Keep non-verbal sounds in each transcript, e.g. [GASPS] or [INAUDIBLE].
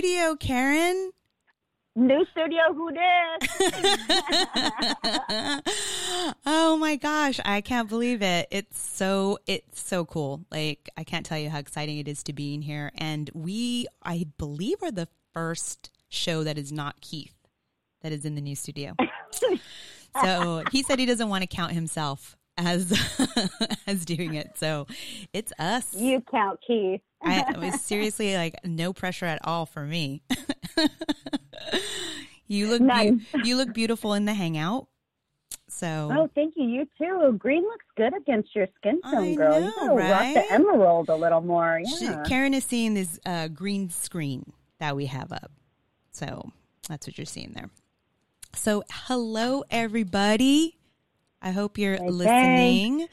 studio, Karen. New studio, who this? [LAUGHS] oh my gosh, I can't believe it. It's so it's so cool. Like I can't tell you how exciting it is to be in here and we I believe are the first show that is not Keith that is in the new studio. [LAUGHS] so, he said he doesn't want to count himself as [LAUGHS] as doing it. So, it's us. You count Keith. [LAUGHS] I was seriously like no pressure at all for me. [LAUGHS] you look Nice. beau- you look beautiful in the hangout. So Oh, thank you. You too. Green looks good against your skin tone, I girl. know, you gotta rock right? the emerald a little more. she- Karen is seeing this uh, green screen that we have up. So that's what you're seeing there. So hello everybody. I hope you're Hey, listening.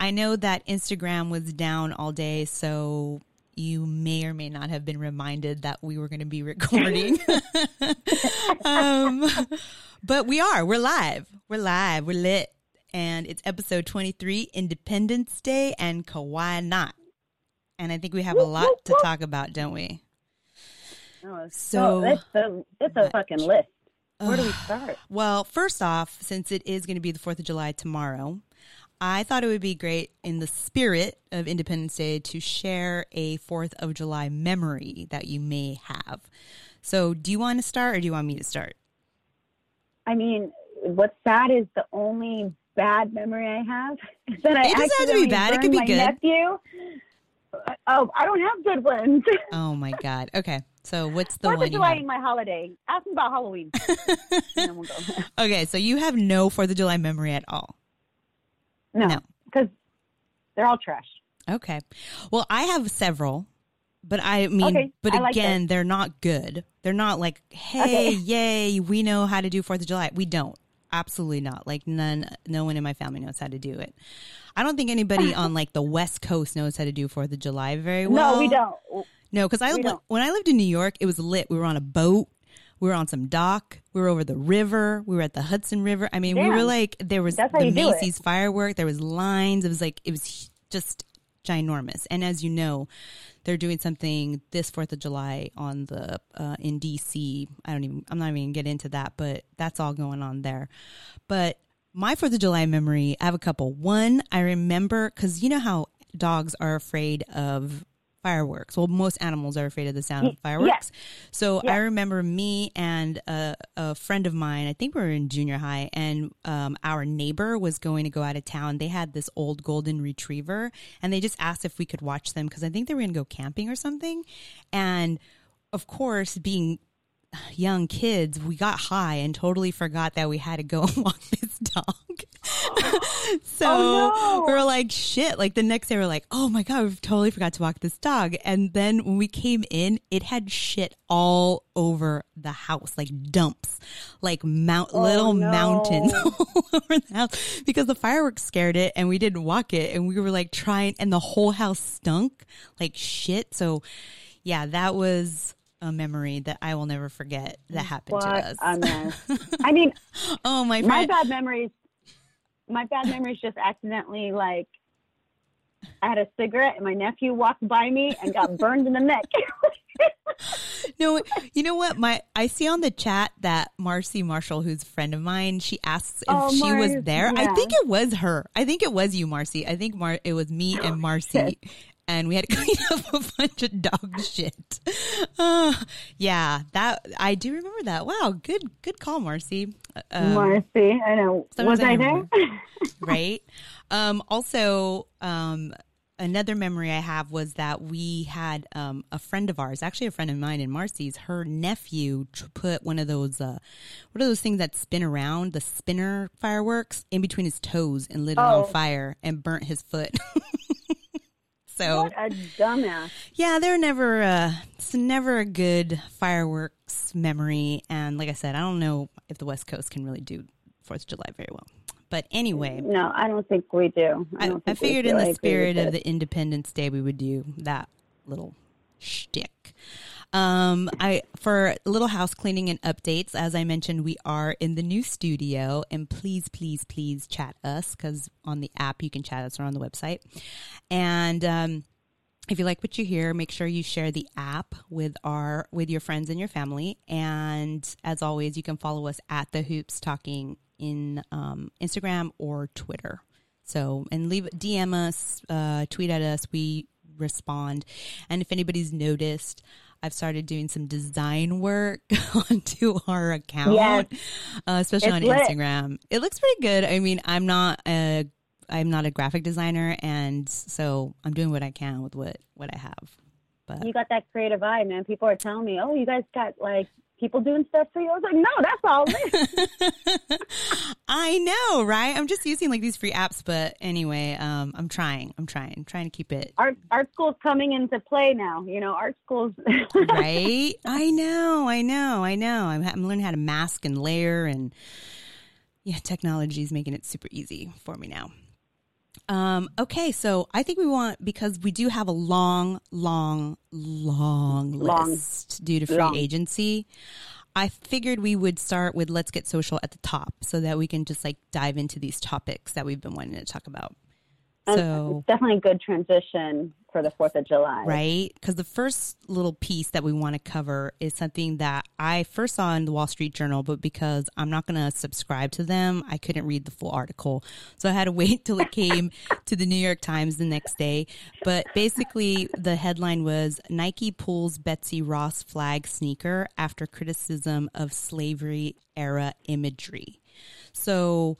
I know that Instagram was down all day, so you may or may not have been reminded that we were going to be recording. [LAUGHS] [LAUGHS] [LAUGHS] um, but we are. We're live. We're live. We're lit. And it's episode 23, Independence Day and Kawhi Not. And I think we have a lot to talk about, don't we? Oh, So so it's a it's a fucking list. Where do we start? Well, first off, since it is going to be the 4th of July tomorrow, I thought it would be great in the spirit of Independence Day to share a 4th of July memory that you may have. So, do you want to start or do you want me to start? I mean, what's sad is the only bad memory I have is [LAUGHS] that I It doesn't have to be bad. It could be my good. Nephew. Uh, oh, I don't have good ones. [LAUGHS] Oh my God. Okay. So, what's the Fourth one of you July ain't my holiday. Ask me about Halloween. and then we'll go. [LAUGHS] Okay. So, you have no 4th of July memory at all. No, No. because they're all trash. Okay. Well, I have several, but I mean, Okay, but I like again, they're not good. They're not like, hey, Okay. yay, we know how to do Fourth of July. We don't. Absolutely not. Like none, no one in my family knows how to do it. I don't think anybody [LAUGHS] on like the West Coast knows how to do Fourth of July very well. no, we don't. No, because I don't. when I lived in New York, it was lit. We were on a boat. We were on some dock. We were over the river. We were at the Hudson River. I mean, we were like there was That's the you do it. Macy's firework. There was lines. It was like it was just ginormous. And as you know, they're doing something this Fourth of July on the uh, in DC. I don't even. I'm not even gonna get into that, but that's all going on there. But my Fourth of July memory, I have a couple. One, I remember because you know how dogs are afraid of fireworks. Well, most animals are afraid of the sound of fireworks. So Yeah. I remember me and a, a friend of mine. I think we were in junior high, and um, our neighbor was going to go out of town. They had this old golden retriever, and they just asked if we could watch them because I think they were going to go camping or something. And of course, being young kids, we got high and totally forgot that we had to go [LAUGHS] and walk this dog. [LAUGHS] so Oh, no. we were like, shit. Like the next day, we are like, oh my God, we've totally forgot to walk this dog. And then when we came in, it had shit all over the house, like dumps, like mount, oh, little Oh, no. mountains [LAUGHS] all over the house because the fireworks scared it and we didn't walk it. And we were like trying, and the whole house stunk like shit. So yeah, that was a memory that I will never forget that happened to us. a mess. [LAUGHS] I mean, oh my my bad memories. My bad memories just accidentally like. I had a cigarette and my nephew walked by me and got burned in the neck. [LAUGHS] No, you know what? My I see on the chat that Marcy Marshall, who's a friend of mine, she asks if Oh, she was there. I think it was her. I think it was you, Marcy. I think Mar- it was me and [GASPS] Marcy, and we had to [LAUGHS] clean up a bunch of dog shit. Uh, yeah, that I do remember that. Wow, good good call, Marcy. Um, Marcy, I know. Was I I there? [LAUGHS] right? Um, also, um, another memory I have was that we had um, a friend of ours, actually a friend of mine and Marcy's, her nephew put one of those, uh, what are those things that spin around, the spinner fireworks, in between his toes and lit it Oh. on fire and burnt his foot. [LAUGHS] so What a dumbass. yeah, they're never uh it's never a good fireworks memory and like I said, I don't know if the West Coast can really do Fourth of July very well. But anyway, No, I don't think we do. I, I, I figured in the agree spirit of it. the Independence Day we would do that little shtick. Um, I for little house cleaning and updates. As I mentioned, we are in the new studio, and please, please, please chat us because on the app you can chat us or on the website. And um, if you like what you hear, make sure you share the app with our with your friends and your family. And as always, you can follow us at the Hoops Talking in um, Instagram or Twitter. So and leave DM us, uh, tweet at us. We respond. And if anybody's noticed, I've started doing some design work [LAUGHS] onto our account, Yes. uh, especially It's on lit. Instagram. It looks pretty good. I mean, I'm not a I'm not a graphic designer, and so I'm doing what I can with what what I have. But You got that creative eye, man. People are telling me, "Oh, you guys got like people doing stuff for you." I was like, "No, that's all." Liz." [LAUGHS] I know, right? I'm just using like these free apps, but anyway, um, I'm trying. I'm trying. trying to keep it art art school's coming into play now. You know, art schools. [LAUGHS] right. I know. I know. I know. I'm, I'm learning how to mask and layer, and yeah, technology is making it super easy for me now. Um, okay, so I think we want because we do have a long, long, long Long. list due to free Long. agency. I figured we would start with let's get social at the top so that we can just like dive into these topics that we've been wanting to talk about. So it's definitely a good transition for the Fourth of July. right? Because the first little piece that we want to cover is something that I first saw in the Wall Street Journal, but because I'm not going to subscribe to them, I couldn't read the full article. So I had to [LAUGHS] wait till it came to the New York Times the next day. But basically, the headline was Nike pulls Betsy Ross flag sneaker after criticism of slavery era imagery. So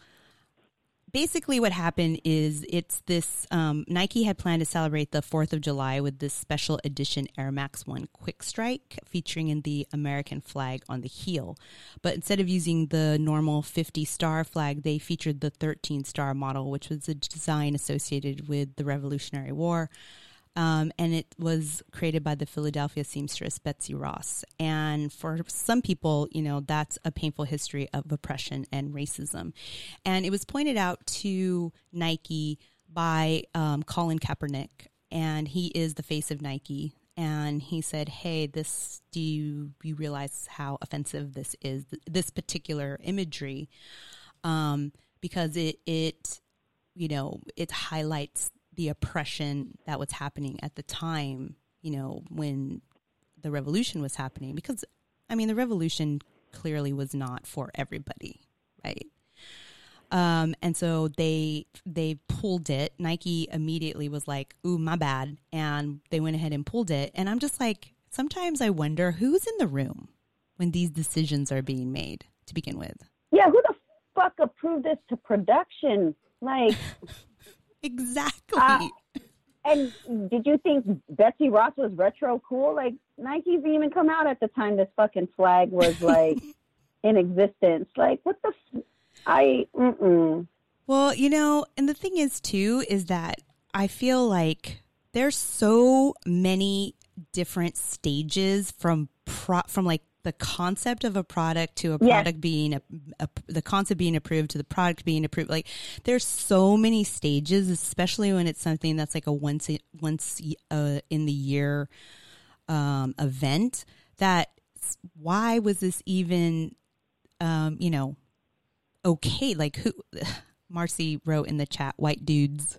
basically what happened is it's this um, nike had planned to celebrate the 4th of july with this special edition air max 1 quick strike featuring in the american flag on the heel. But instead of using the normal 50 star flag they featured the 13 star model which was a design associated with the revolutionary war um, and it was created by the Philadelphia seamstress Betsy Ross. And for some people, you know, that's a painful history of oppression and racism. And it was pointed out to Nike by um, Colin Kaepernick, and he is the face of Nike. And he said, "Hey, this do you, you realize how offensive this is? This particular imagery, um, because it it you know it highlights the oppression that was happening at the time you know when the revolution was happening because i mean the revolution clearly was not for everybody right? Um, and so they they pulled it. Nike immediately was like ooh my bad and they went ahead and pulled it. And i'm just like sometimes i wonder who's in the room when these decisions are being made to begin with. Yeah, who the fuck approved this to production? Like, [LAUGHS] exactly Uh, and did you think Betsy Ross was retro cool? Like, Nike didn't even come out at the time this fucking flag was [LAUGHS] like in existence. Like, what the? F- I mm-mm. Well, you know, and the thing is too is that I feel like there's so many different stages from pro- from like the concept of a product to a Yes. product being a, a the concept being approved to the product being approved. Like there's so many stages, especially when it's something that's like a once once uh, in the year um, event. That why was this even um, you know okay? Like who? [SIGHS] Marcy wrote in the chat, "White dudes."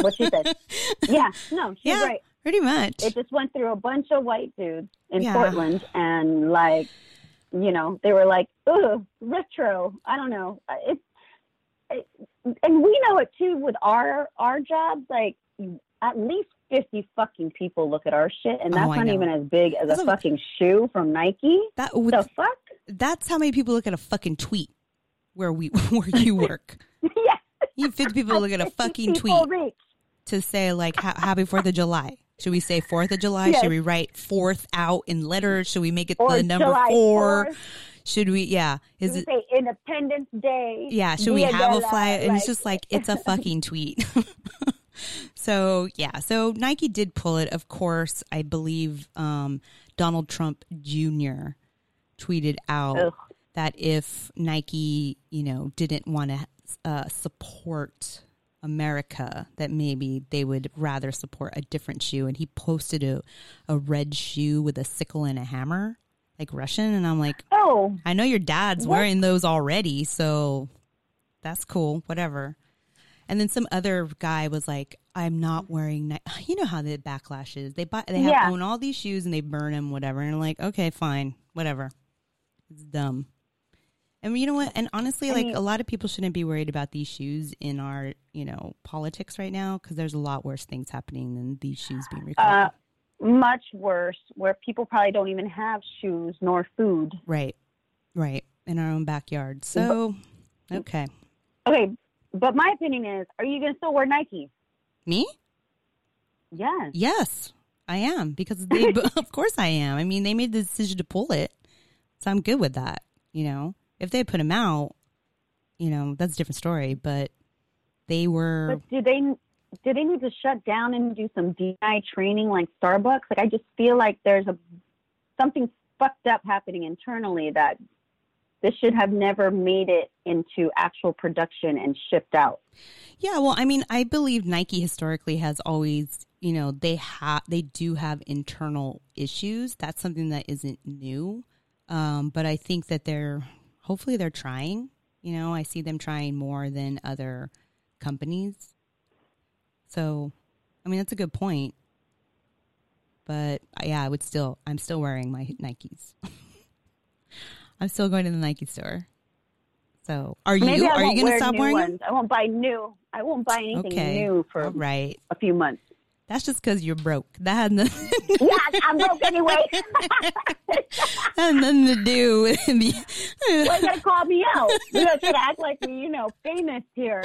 what she said. [LAUGHS] yeah, no, she's Yeah. right. Pretty much. It just went through a bunch of white dudes in Yeah. Portland, and like, you know, they were like, "Ugh, retro." I don't know. Uh, it's, it, and we know it too with our our jobs. Like, at least fifty fucking people look at our shit, and Oh, that's I not know. even as big as That's a fucking shoe from Nike. that The fuck? that's how many people look at a fucking tweet where we [LAUGHS] where you [LAUGHS] work. yeah. You 50 people look at a fucking tweet reach. to say like happy 4th of July. Should we say 4th of July? Yes. Should we write 4th out in letters? Should we make it Or the number July 4? 4th. Should we yeah, is We it say Independence Day. yeah, should we have a la- flag? And it's just like it's a [LAUGHS] fucking tweet. [LAUGHS] so yeah, so Nike did pull it. Of course, I believe um, Donald Trump Jr. tweeted out Ugh. that if Nike, you know, didn't want to uh, support America, that maybe they would rather support a different shoe. And he posted a a red shoe with a sickle and a hammer, like Russian. And I'm like, Oh, I know your dad's What? wearing those already, so that's cool. Whatever. And then some other guy was like, "I'm not wearing." Ni-. You know how the backlash is. They buy, they have Yeah. own all these shoes and they burn them, whatever. And I'm like, okay, fine, whatever. It's dumb. And you know what? And honestly, I like mean- a lot of people shouldn't be worried about these shoes in our, you know, politics right now because there's a lot worse things happening than these shoes being recalled. Uh, much worse, where people probably don't even have shoes nor food. right, right, in our own backyard. So, okay, Okay, but my opinion is, are you going to still wear Nike? me? Yes. Yes, I am because [LAUGHS] they, of course I am. I mean, they made the decision to pull it, so I'm good with that. You know, if they put him out, you know, that's a different story. But they were, But do they do they need to shut down and do some DI training like Starbucks? Like I just feel like there's a something fucked up happening internally that this should have never made it into actual production and shipped out. yeah. Well, I mean, I believe Nike historically has always, you know, they have they do have internal issues. That's something that isn't new. Um, but I think that they're hopefully they're trying. You know, I see them trying more than other companies. So, I mean, that's a good point. But uh, yeah, I would still, I'm still wearing my Nikes. [LAUGHS] I'm still going to the Nike store. So, are Maybe you? I Are you going to stop wearing them? I won't buy new. I won't buy anything Okay. new for right. a few months. That's just because you're broke. That had nothing, yeah, I'm broke anyway. [LAUGHS] had nothing to do with the. Why you gotta call me out? You gotta act like we, you know, famous here,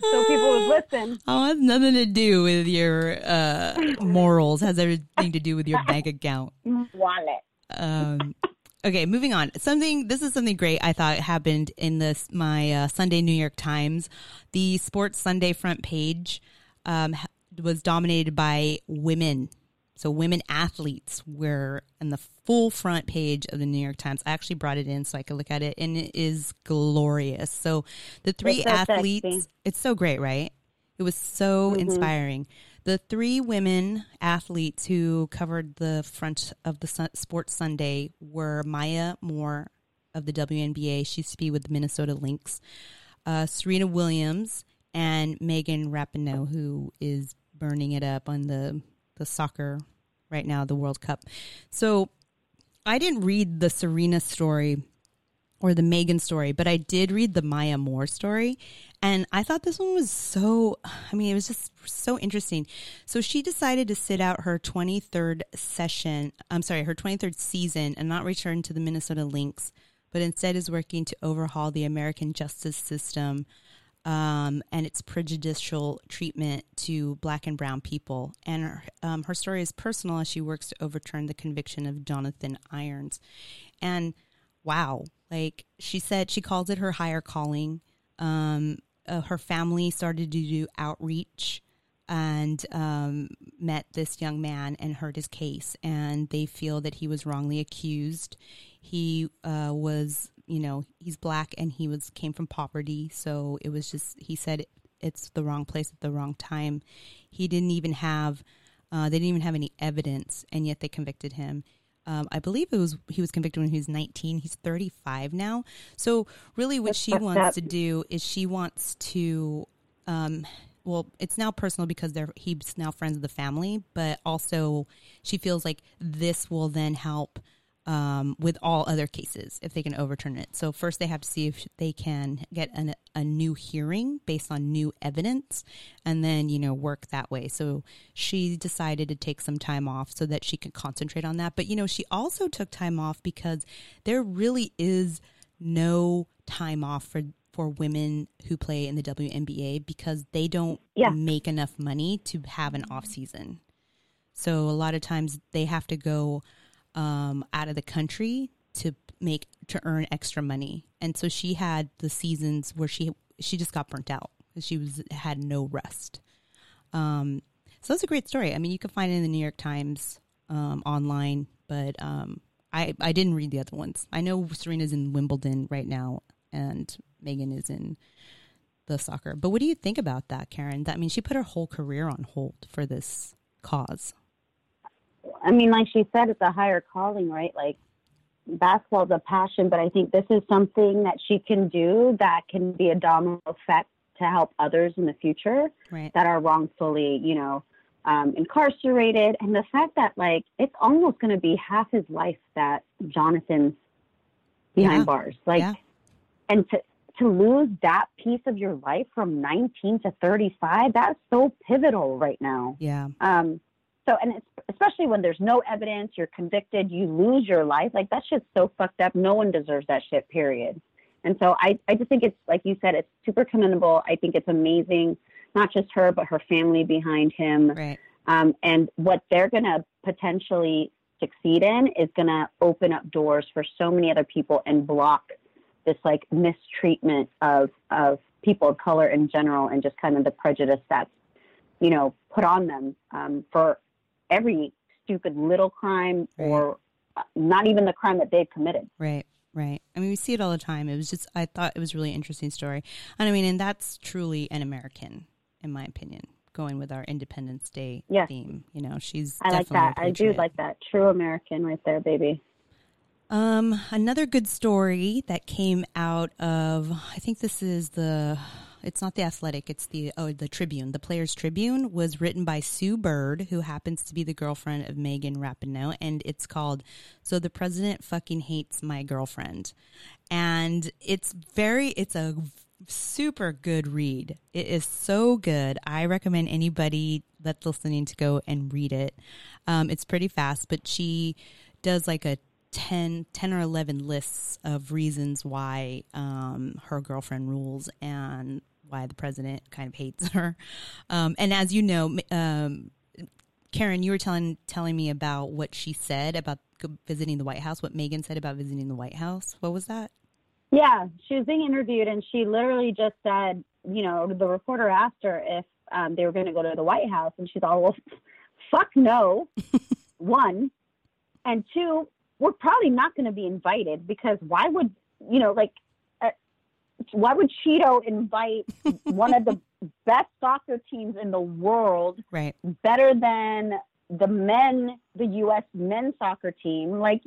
so people would listen. [SIGHS] Oh, it has nothing to do with your uh, morals. Has everything to do with your bank account. [LAUGHS] Wallet. Um, okay, moving on. Something. This is something great. I thought happened in this my uh, Sunday New York Times. The Sports Sunday front page um, was dominated by women. So women athletes were in the full front page of the New York Times. I actually brought it in so I could look at it, and it is glorious. So the three so athletes. sexy. It's so great, right? It was so inspiring. The three women athletes who covered the front of the Sports Sunday were Maya Moore of the WNBA. She used to be with the Minnesota Lynx. Uh, Serena Williams and Megan Rapinoe, who is burning it up on the the soccer right now, the World Cup. So I didn't read the Serena story or the Megan story, but I did read the Maya Moore story. And I thought this one was so, I mean, it was just so interesting. So she decided to sit out her 23rd session, I'm sorry, her 23rd season and not return to the Minnesota Lynx, but instead is working to overhaul the American justice system um, and its prejudicial treatment to black and brown people. And her, um, her story is personal as she works to overturn the conviction of Jonathan Irons. And wow, like she said, she calls it her higher calling. Um, uh, her family started to do outreach and um, met this young man and heard his case, and they feel that he was wrongly accused. He uh, was, you know, he's black and he was came from poverty, so it was just he said it's the wrong place at the wrong time. He didn't even have, uh, they didn't even have any evidence, and yet they convicted him. Um, I believe it was he was convicted when he was 19. He's 35 now. So really, what That's she wants up. to do is she wants to. Um, well, it's now personal because they're he's now friends with the family, but also she feels like this will then help um, with all other cases if they can overturn it. So first they have to see if they can get an, a new hearing based on new evidence, and then you know work that way. So she decided to take some time off so that she could concentrate on that. But you know she also took time off because there really is no time off for for women who play in the WNBA because they don't Yeah. make enough money to have an off season. So a lot of times they have to go um, out of the country to make to earn extra money, and so she had the seasons where she she just got burnt out she was had no rest. Um, so that's a great story. I mean, you can find it in the New York Times um, online, but um, I I didn't read the other ones. I know Serena's in Wimbledon right now, and Megan is in the soccer. But what do you think about that, Karen? That I mean, she put her whole career on hold for this cause. I mean, like she said, it's a higher calling, right? Like basketball's a passion, but I think this is something that she can do that can be a domino effect to help others in the future Right. that are wrongfully, you know, um, incarcerated. And the fact that like it's almost going to be half his life that Jonathan's behind Yeah. bars, like, Yeah. and to to lose that piece of your life from 19 to 35, that's so pivotal right now. Yeah. Um, so, and it's, especially when there's no evidence, you're convicted, you lose your life. Like that shit's so fucked up. No one deserves that shit. Period. And so, I, I just think it's like you said, it's super commendable. I think it's amazing, not just her, but her family behind him. Right. Um, and what they're gonna potentially succeed in is gonna open up doors for so many other people and block this like mistreatment of of people of color in general and just kind of the prejudice that's you know put on them um, for every stupid little crime Right. or uh, not even the crime that they've committed. Right. Right. I mean, we see it all the time. It was just, I thought it was a really interesting story. And I mean, and that's truly an American, in my opinion, going with our Independence Day Yes. theme. You know, she's I like that. I do like that. True American right there, baby. Um, another good story that came out of I think this is the it's not the athletic, it's the oh the Tribune. The Players Tribune was written by Sue Bird, who happens to be the girlfriend of Megan Rapinoe, and it's called So the President Fucking Hates My Girlfriend. And it's very it's a super good read. It is so good. I recommend anybody that's listening to go and read it. Um, it's pretty fast, but she does like a 10, 10 or 11 lists of reasons why um, her girlfriend rules and why the president kind of hates [LAUGHS] her. Um, and as you know, um, Karen, you were telling telling me about what she said about visiting the White House. What Megan said about visiting the White House. What was that? Yeah, she was being interviewed, and she literally just said, you know, the reporter asked her if um, they were going to go to the White House, and she's all, well, [LAUGHS] fuck no, [LAUGHS] one, and two, we're probably not going to be invited because why would you know, like, why would Cheeto invite one of the [LAUGHS] best soccer teams in the world, Right. better than the men, the U.S. men's soccer team? Like,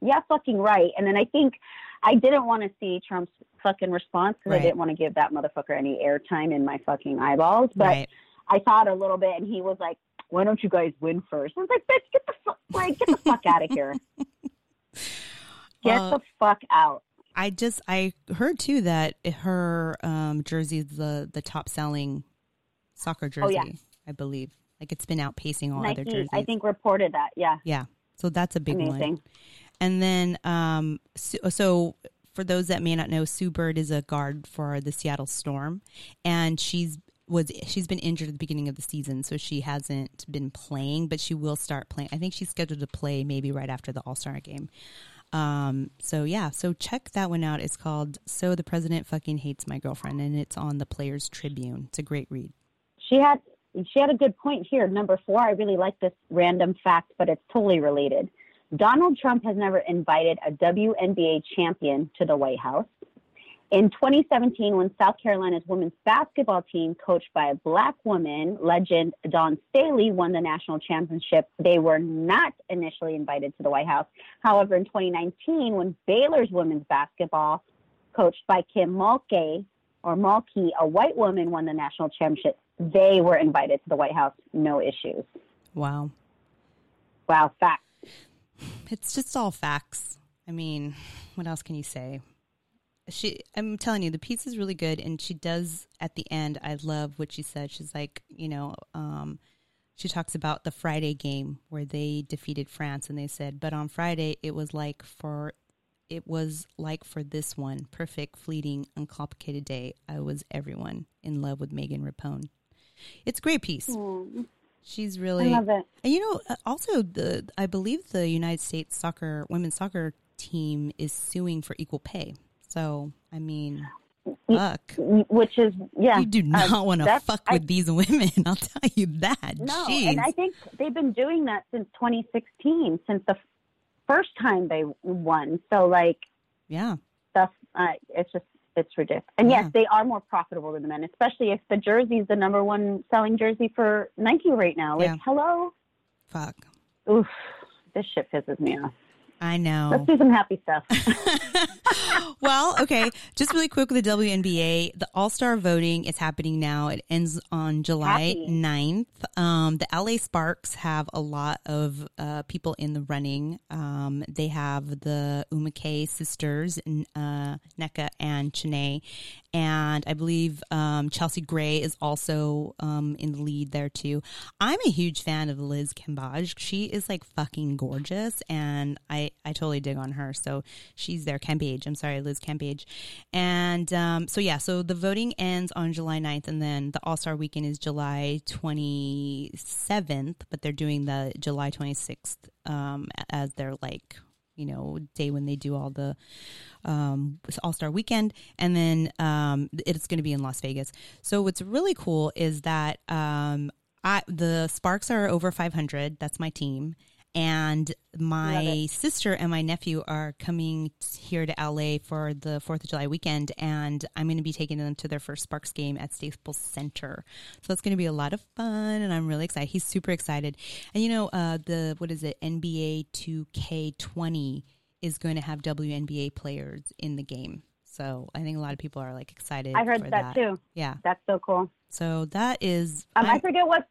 yeah, fucking right. And then I think I didn't want to see Trump's fucking response because Right. I didn't want to give that motherfucker any airtime in my fucking eyeballs. But right. I thought a little bit, and he was like, "Why don't you guys win first? I was like, "Bitch, get the fuck, like, get the fuck out of here. [LAUGHS] Get Well, the fuck out." I just I heard too that her um, jersey is the the top selling soccer jersey. Oh, yeah. I believe like it's been outpacing all other jerseys. I think, reported that. Yeah, yeah, so that's a big one. And then, um, so, so for those that may not know, Sue Bird is a guard for the Seattle Storm, and she's was she's been injured at the beginning of the season, so she hasn't been playing, but she will start playing. I think she's scheduled to play maybe right after the All Star game. Um, so yeah, so check that one out. It's called "So the President Fucking Hates My Girlfriend," and it's on the Players Tribune. It's a great read. She had she had a good point here. Number four, I really like this random fact, but it's totally related. Donald Trump has never invited a WNBA champion to the White House. In 2017, when South Carolina's women's basketball team, coached by a black woman, legend Dawn Staley, won the national championship, they were not initially invited to the White House. However, in 2019, when Baylor's women's basketball, coached by Kim Mulkey, or Mulkey, a white woman, won the national championship, they were invited to the White House, no issues. Wow, Wow, fact. it's just all facts. I mean, what else can you say? She, I'm telling you, the piece is really good, and she does at the end. I love what she said. She's like, you know, um, she talks about the Friday game where they defeated France, and they said, but on Friday it was like for, it was like for this one, perfect, fleeting, uncomplicated day. I was everyone in love with Megan Rapinoe. It's a great piece. She's really I love it. and you know, uh, also the I believe the United States soccer women's soccer team is suing for equal pay. So I mean, fuck. Which is, yeah. You do uh, not want to fuck I- with these women. [LAUGHS] I'll tell you that. No, Jeez. and I think they've been doing that since 2016, since the first time they won. So, like, yeah, stuff, uh, it's just, it's ridiculous. And Yeah. yes, they are more profitable than the men, especially if the jersey is the number one selling jersey for Nike right now. Like, Yeah. hello? fuck. Oof, this shit pisses me off. I know. Let's do some happy stuff. [LAUGHS] well, okay. Just really quick with the WNBA, the All Star voting is happening now. It ends on July Happy. 9th. Um, the LA Sparks have a lot of uh, people in the running. Um, they have the Ogwumike sisters, N- uh, Nneka and Chiney. And I believe um, Chelsea Gray is also um, in the lead there too. I'm a huge fan of Liz Cambage. She is like fucking gorgeous, and I I totally dig on her. So she's there. Cambage. I'm sorry, Liz Cambage. And um, so yeah, so the voting ends on July 9th, and then the All Star Weekend is July 27th. But they're doing the July 26th um, as their like you know day when they do all the um, All Star Weekend, and then um, it's going to be in Las Vegas. So what's really cool is that um, I the Sparks are over 500. That's my team. And my sister and my nephew are coming here to LA for the Fourth of July weekend, and I'm going to be taking them to their first Sparks game at Staples Center. So that's going to be a lot of fun, and I'm really excited. He's super excited, and you know, uh, the what is it? NBA 2K20 is going to have WNBA players in the game. So I think a lot of people are like excited. I heard for that, too. Yeah. That's so cool. So that is. Um, I forget what.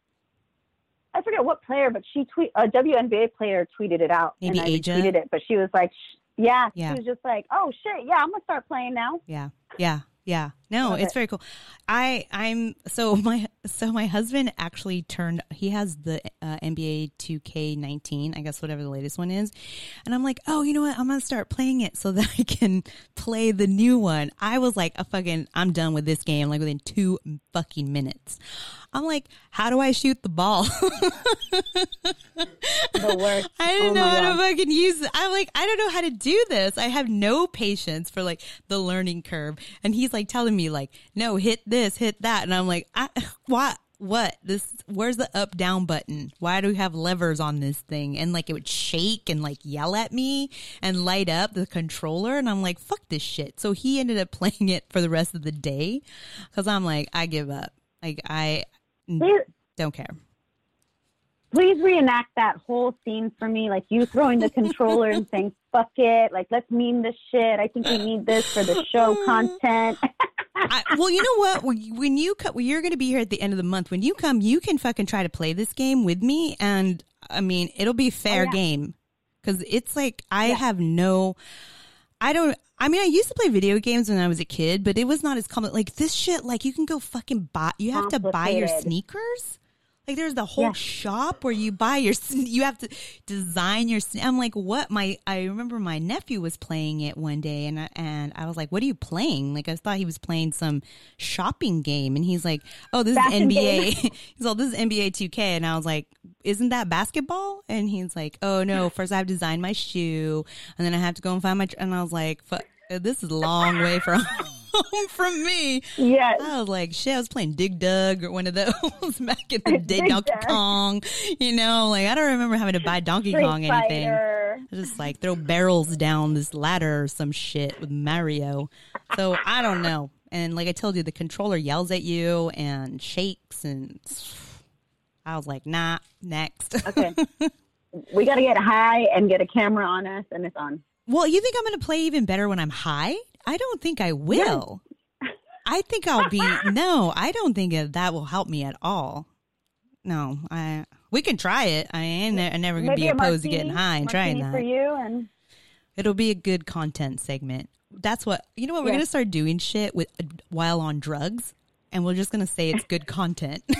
I forget what player, but she tweet a WNBA player tweeted it out. Maybe and I Aja? retweeted it, but she was like, "Yeah, Yeah. she was just like, oh shit, yeah, I'm gonna start playing now." Yeah. Yeah. Yeah. No, it's it. very cool. I I'm so [LAUGHS] my so my husband actually turned he has the uh, NBA 2K19, I guess whatever the latest one is. And I'm like, "Oh, you know what? I'm going to start playing it so [LAUGHS] that I can play the new one." I was like, "A fucking I'm done with this game like within 2 fucking minutes." I'm like, "How do I shoot the ball?" [LAUGHS] The worst. I didn't Oh know how God. to fucking use it. I'm like, I don't know how to do this. I have no patience for like the learning curve. And he's like telling me like, no, hit this, hit that. And I'm like, I, [LAUGHS] what? What this? Where's the up down button? Why do we have levers on this thing? And like it would shake and like yell at me and light up the controller. And I'm like, fuck this shit. So he ended up [LAUGHS] playing it for the rest of the day because I'm like, I give up. Like I don't care. Please reenact that whole scene for me, like you throwing the controller and saying "fuck it," like let's meme this shit. I think we need this for the show content. I, well, you know what? When when you co- when you're going to be here at the end of the month, when you come, you can fucking try to play this game with me, and I mean, it'll be fair Oh, yeah. game because it's like I Yeah. have no, I don't. I mean, I used to play video games when I was a kid, but it was not as common. Like this shit, like you can go fucking buy. You have to buy your sneakers. Like there's the whole Yeah. shop where you buy your, you have to design your. I'm like, what? My I remember my nephew was playing it one day, and I, and I was like, what are you playing? Like I thought he was playing some shopping game, and he's like, oh, this is NBA. [LAUGHS] he's like, oh, this is NBA 2K, and I was like, isn't that basketball? And he's like, oh no, first I have to design my shoe, and then I have to go and find my. And I was like, this is a long way from [LAUGHS] home from me. yes. I was like, shit, I was playing Dig Dug or one of those [LAUGHS] back in the day, Donkey. Kong. You know, like I don't remember having to buy Donkey Street Kong anything. Fighter. Just like throw barrels down this ladder or some shit with Mario. So I don't know. And like I told you, the controller yells at you and shakes, and [SIGHS] I was like, nah, next. [LAUGHS] Okay. we got to get high and get a camera on us, and it's on. well, you think I'm going to play even better when I'm high? I don't think I will. I think I'll be [LAUGHS] no. I don't think that will help me at all. No, I we can try it. I ain't ne- never gonna Maybe be opposed to getting high and trying martini that. for you, and It'll be a good content segment. That's what you know. What we're gonna start doing shit with while on drugs, and we're just gonna say it's good content. [LAUGHS]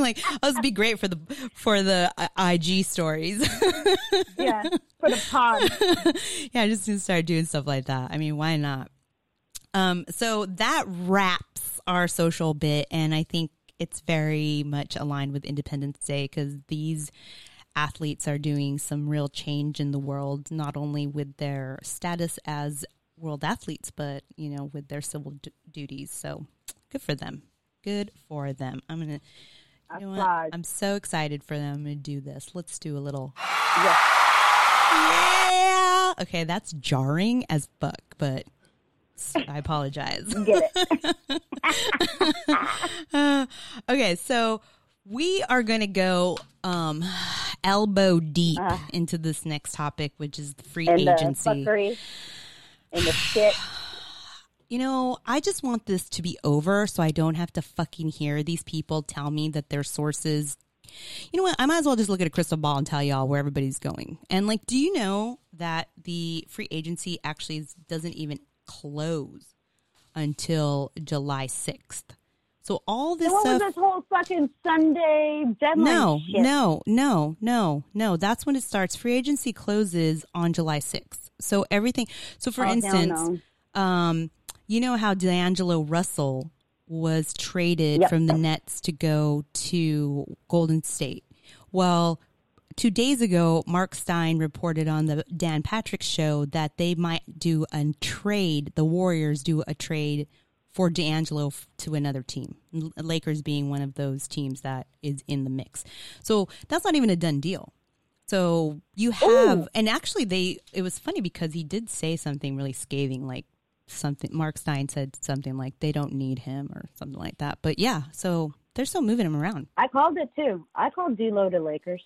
Like, oh, this be great for the for the uh, IG stories. [LAUGHS] yeah, for the pod. [LAUGHS] yeah, I just need to start doing stuff like that. I mean, why not? Um, so that wraps our social bit, and I think it's very much aligned with Independence Day because these athletes are doing some real change in the world, not only with their status as world athletes, but you know, with their civil d- duties. So good for them. Good for them. I'm gonna. You know? I'm so excited for them to do this. Let's do a little. Yes. Yeah. Okay, that's jarring as fuck, but I apologize. Get it. [LAUGHS] Uh, okay, so We are going to go um, elbow deep Uh. into this next topic, which is the free And the and the shit. You know, I just want this to be over so I don't have to fucking hear these people tell me that their sources. You know what? I might as well just look at a crystal ball and tell y'all where everybody's going. And like, do you know that the free agency actually doesn't even close until July 6th? So all this was stuff. this whole fucking Sunday deadline No, shit? no, no, no, no. That's when it starts. Free agency closes on July 6th. So everything. So for Oh, instance, um, you know how D'Angelo Russell was traded Yep. from the Nets to go to Golden State. Well, two days ago, Marc Stein reported on the Dan Patrick show that they might do a trade. The Warriors do a trade for D'Angelo f- to another team. Lakers being one of those teams that is in the mix. So that's not even a done deal. So you have, and actually, they. It was funny because he did say something really scathing, like something. Marc Stein said something like they don't need him or something like that. But yeah, so they're still moving him around. I called it too. I called D'Lo to Lakers.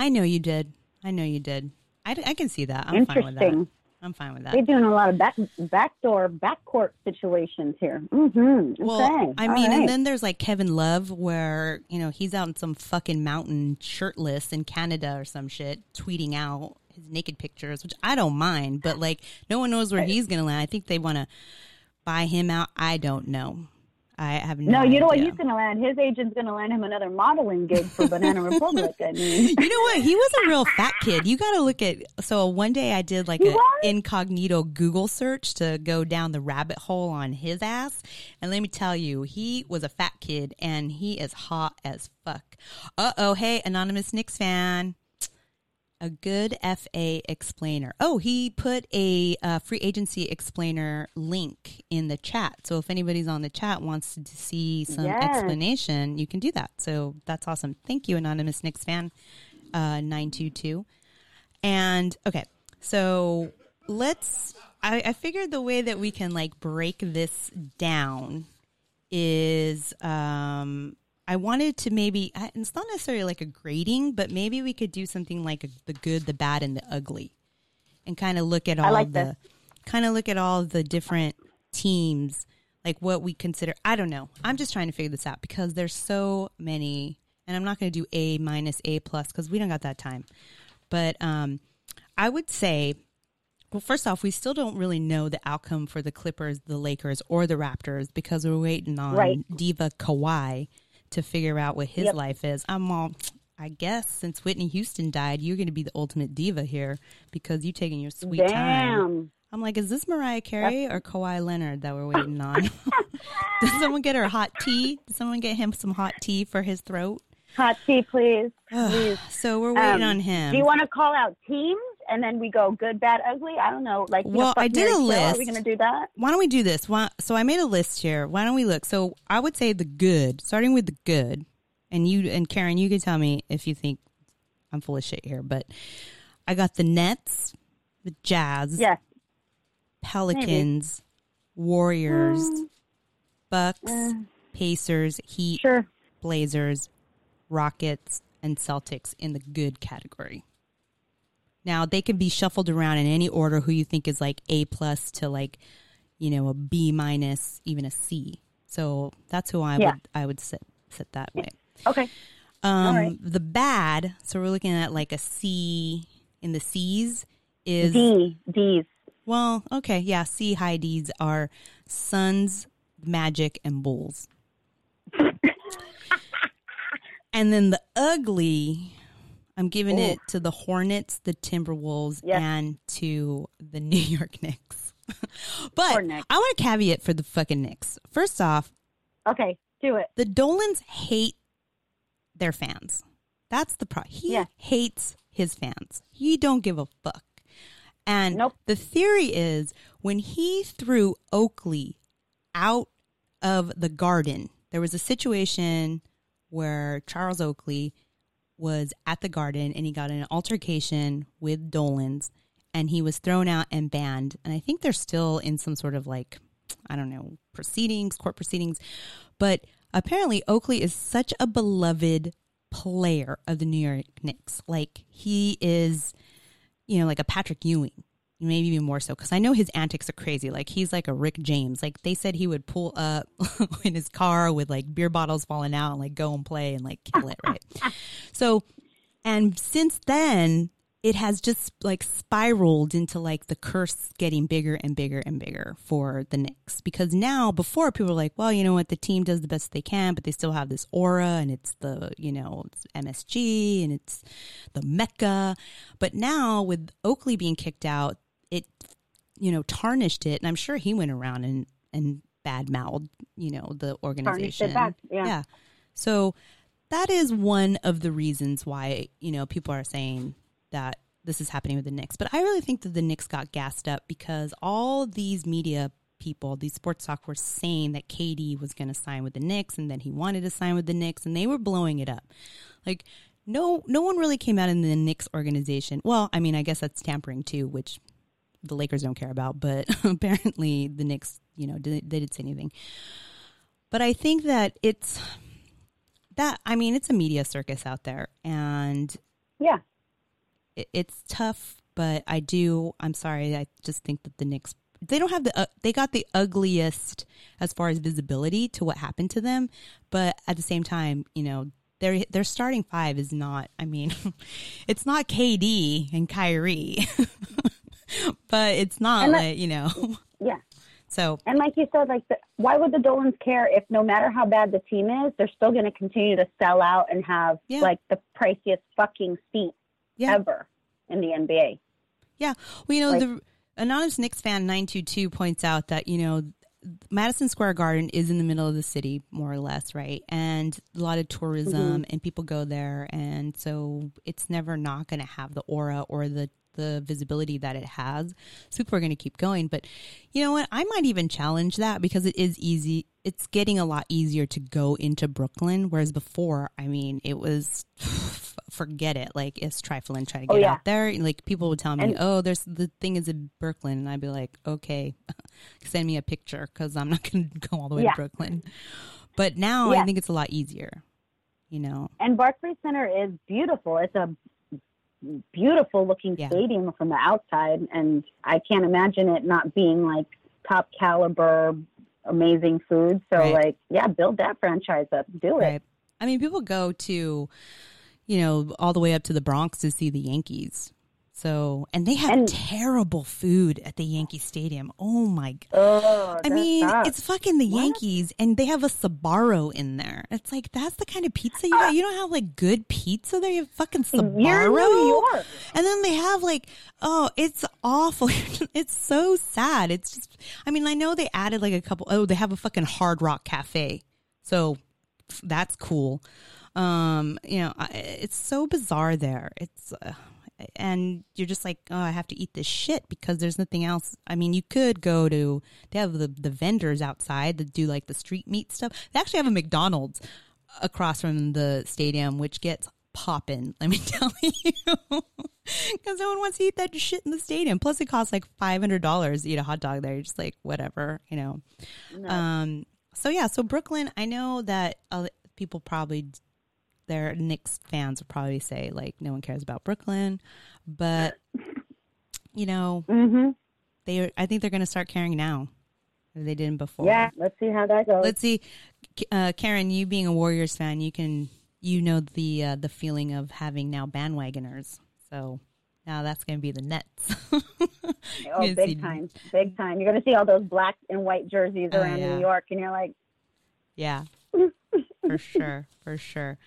I know you did. I know you did. I, I can see that. I'm fine with that. I'm fine with that. They're doing a lot of back backdoor backcourt situations here. Mm-hmm. Well, okay. I mean, right. and then there's like Kevin Love, where you know he's out in some fucking mountain, shirtless in Canada or some shit, tweeting out his naked pictures, which I don't mind, but like no one knows where he's gonna land. I think they want to buy him out. I don't know. I have no. no, you know what? He's going to land. His agent's going to land him another modeling gig for Banana Republic. I mean, [LAUGHS] You know what? He was a real fat kid. You got to look at. So one day I did like an incognito Google search to go down the rabbit hole on his ass, and let me tell you, he was a fat kid, and he is hot as fuck. Uh oh, hey, anonymous Knicks fan. A good FA explainer. Oh, he put a uh, free agency explainer link in the chat. So if anybody's on the chat wants to see some Yes. explanation, you can do that. So that's awesome. Thank you, anonymous Knicks fan uh, 922. And okay, so let's. I, I figured the way that we can like break this down is um, I wanted to maybe, it's not necessarily like a grading, but maybe we could do something like a, the good, the bad, and the ugly and kind of look at all like the, kind of look at all the different teams, like what we consider. I don't know. I'm just trying to figure this out because there's so many, and I'm not going to do A minus A plus because we don't got that time. But um, I would say, well, first off, we still don't really know the outcome for the Clippers, the Lakers, or the Raptors because we're waiting on Right. Diva Kawhi to figure out what his Yep. life is. I'm all, I guess since Whitney Houston died, you're going to be the ultimate diva here because you're taking your sweet time. I'm like, is this Mariah Carey or Kawhi Leonard that we're [LAUGHS] waiting on? [LAUGHS] Did someone get her hot tea? Did someone get him some hot tea for his throat? Hot tea, please. [SIGHS] Please. so we're waiting Um, on him. Do you want to call out teams and then we go good, bad, ugly? I don't know. Like, Well, I did a kill. Are we going to do that? Why don't we do this? Why, so I made a list here. Why don't we look? So I would say the good, starting with the good, and you and Karen, you can tell me if you think I'm full of shit here. But I got the Nets, the Jazz, Yes. Pelicans, Warriors, Bucks, Mm, Pacers, Heat, sure. Blazers, Rockets, and Celtics in the good category. Now they can be shuffled around in any order who you think is like A plus to like, you know, a B minus, even a C. So that's who I Yeah. would I would sit sit that way. Okay. Um right. the bad, so we're looking at like a C in the C's is D. D's. well, okay, yeah, C high D's are Suns, Magic, and Bulls. [LAUGHS] and then the ugly, I'm giving it to the Hornets, the Timberwolves, and to the [LAUGHS] New York Knicks. [LAUGHS] but Knicks. I want a caveat for the fucking Knicks. First off, Okay. Do it. the Dolans hate their fans. That's the problem. He Yeah. hates his fans. He don't give a fuck. And Nope. the theory is when he threw Oakley out of the garden, there was a situation where Charles Oakley was at the garden and he got in an altercation with Dolans and he was thrown out and banned. And I think they're still in some sort of like, I don't know, proceedings, court proceedings. But apparently Oakley is such a beloved player of the New York Knicks. Like he is, you know, like a Patrick Ewing, maybe even more so. Because I know his antics are crazy. Like he's like a Rick James. Like they said he would pull up [LAUGHS] in his car with like beer bottles falling out and like go and play and like kill it, right? [LAUGHS] so, and since then, it has just like spiraled into like the curse getting bigger and bigger and bigger for the Knicks because now before people were like, well, you know what, the team does the best they can, but they still have this aura and it's the, you know, it's MSG and it's the Mecca. But now with Oakley being kicked out, it, you know, tarnished it. And I'm sure he went around and, and bad mouthed, you know, the organization. Back, yeah. yeah. So that is one of the reasons why, you know, people are saying, that this is happening with the Knicks. But I really think that the Knicks got gassed up because all these media people, these sports talk were saying that KD was going to sign with the Knicks and then he wanted to sign with the Knicks and they were blowing it up. Like no no one really came out in the Knicks organization. Well, I mean, I guess that's tampering too, which the Lakers don't care about, but [LAUGHS] apparently the Knicks, you know, they, they did say anything. But I think that it's that I mean, it's a media circus out there and yeah it, it's tough, but I do. I'm sorry. I just think that the Knicks they don't have the uh, they got the ugliest as far as visibility to what happened to them, but at the same time, you know, their their starting five is not. I mean, [LAUGHS] it's not KD and Kyrie, [LAUGHS] [LAUGHS] but it's not like you know. [LAUGHS] Yeah. So and like you said, like the, why would the Dolans care if no matter how bad the team is, they're still going to continue to sell out and have yeah. like the priciest fucking seat yeah. ever in the NBA. Yeah. Well, you know, like, the anonymous Knicks fan 922 points out that, you know, Madison Square Garden is in the middle of the city, more or less, right? And a lot of tourism mm-hmm. and people go there. And so it's never not going to have the aura or the the visibility that it has. So people are going to keep going. But you know what? I might even challenge that because it is easy. It's getting a lot easier to go into Brooklyn, whereas before, I mean, it was [SIGHS] forget it. Like it's trifling trying to oh, get oh, yeah. out there. Like people would tell me, and, "Oh, there's the thing is in Brooklyn," and I'd be like, "Okay, [LAUGHS] send me a picture because I'm not [LAUGHS] going to go all the way yeah. to Brooklyn." But now I think it's a lot easier. You know. And Barclays Center is beautiful. It's a beautiful looking yeah. stadium from the outside and I can't imagine it not being like top caliber amazing food. So right. like yeah, build that franchise up. Do right. it. I mean people go to you know all the way up to the Bronx to see the Yankees. So, and they have and, terrible food at the Yankee Stadium. Oh my god! Oh, I mean, it's fucking the what? Yankees, and they have a Sbarro in there. It's like that's the kind of pizza you got. You don't have like good pizza there. You have fucking Sbarro, and then they have like, oh, it's awful. [LAUGHS] it's so sad. It's just, I mean, I know they added like a couple. Oh, they have a fucking Hard Rock Cafe, so that's cool. Um, you know, it's so bizarre there. It's. Uh, and you're just like, oh, I have to eat this shit because there's nothing else. I mean, you could go to they have the the vendors outside that do like the street meat stuff. They actually have a McDonald's across from the stadium, which gets popping. Let me [LAUGHS] tell you, because no one wants to eat that shit in the stadium. Plus, it costs like five hundred dollars to eat a hot dog there. You're just like, whatever, you know. No. Um. So yeah, so Brooklyn. I know that uh, people probably their Knicks fans would probably say like no one cares about Brooklyn, but you know, mm-hmm. they I think they're going to start caring now. They didn't before. Yeah, let's see how that goes. Let's see, uh, Karen. You being a Warriors fan, you can you know the uh, the feeling of having now bandwagoners. So now that's going to be the Nets. [LAUGHS] oh, big see... time, big time! You're going to see all those black and white jerseys oh, around yeah. New York, and you're like, yeah, [LAUGHS] for sure, for sure.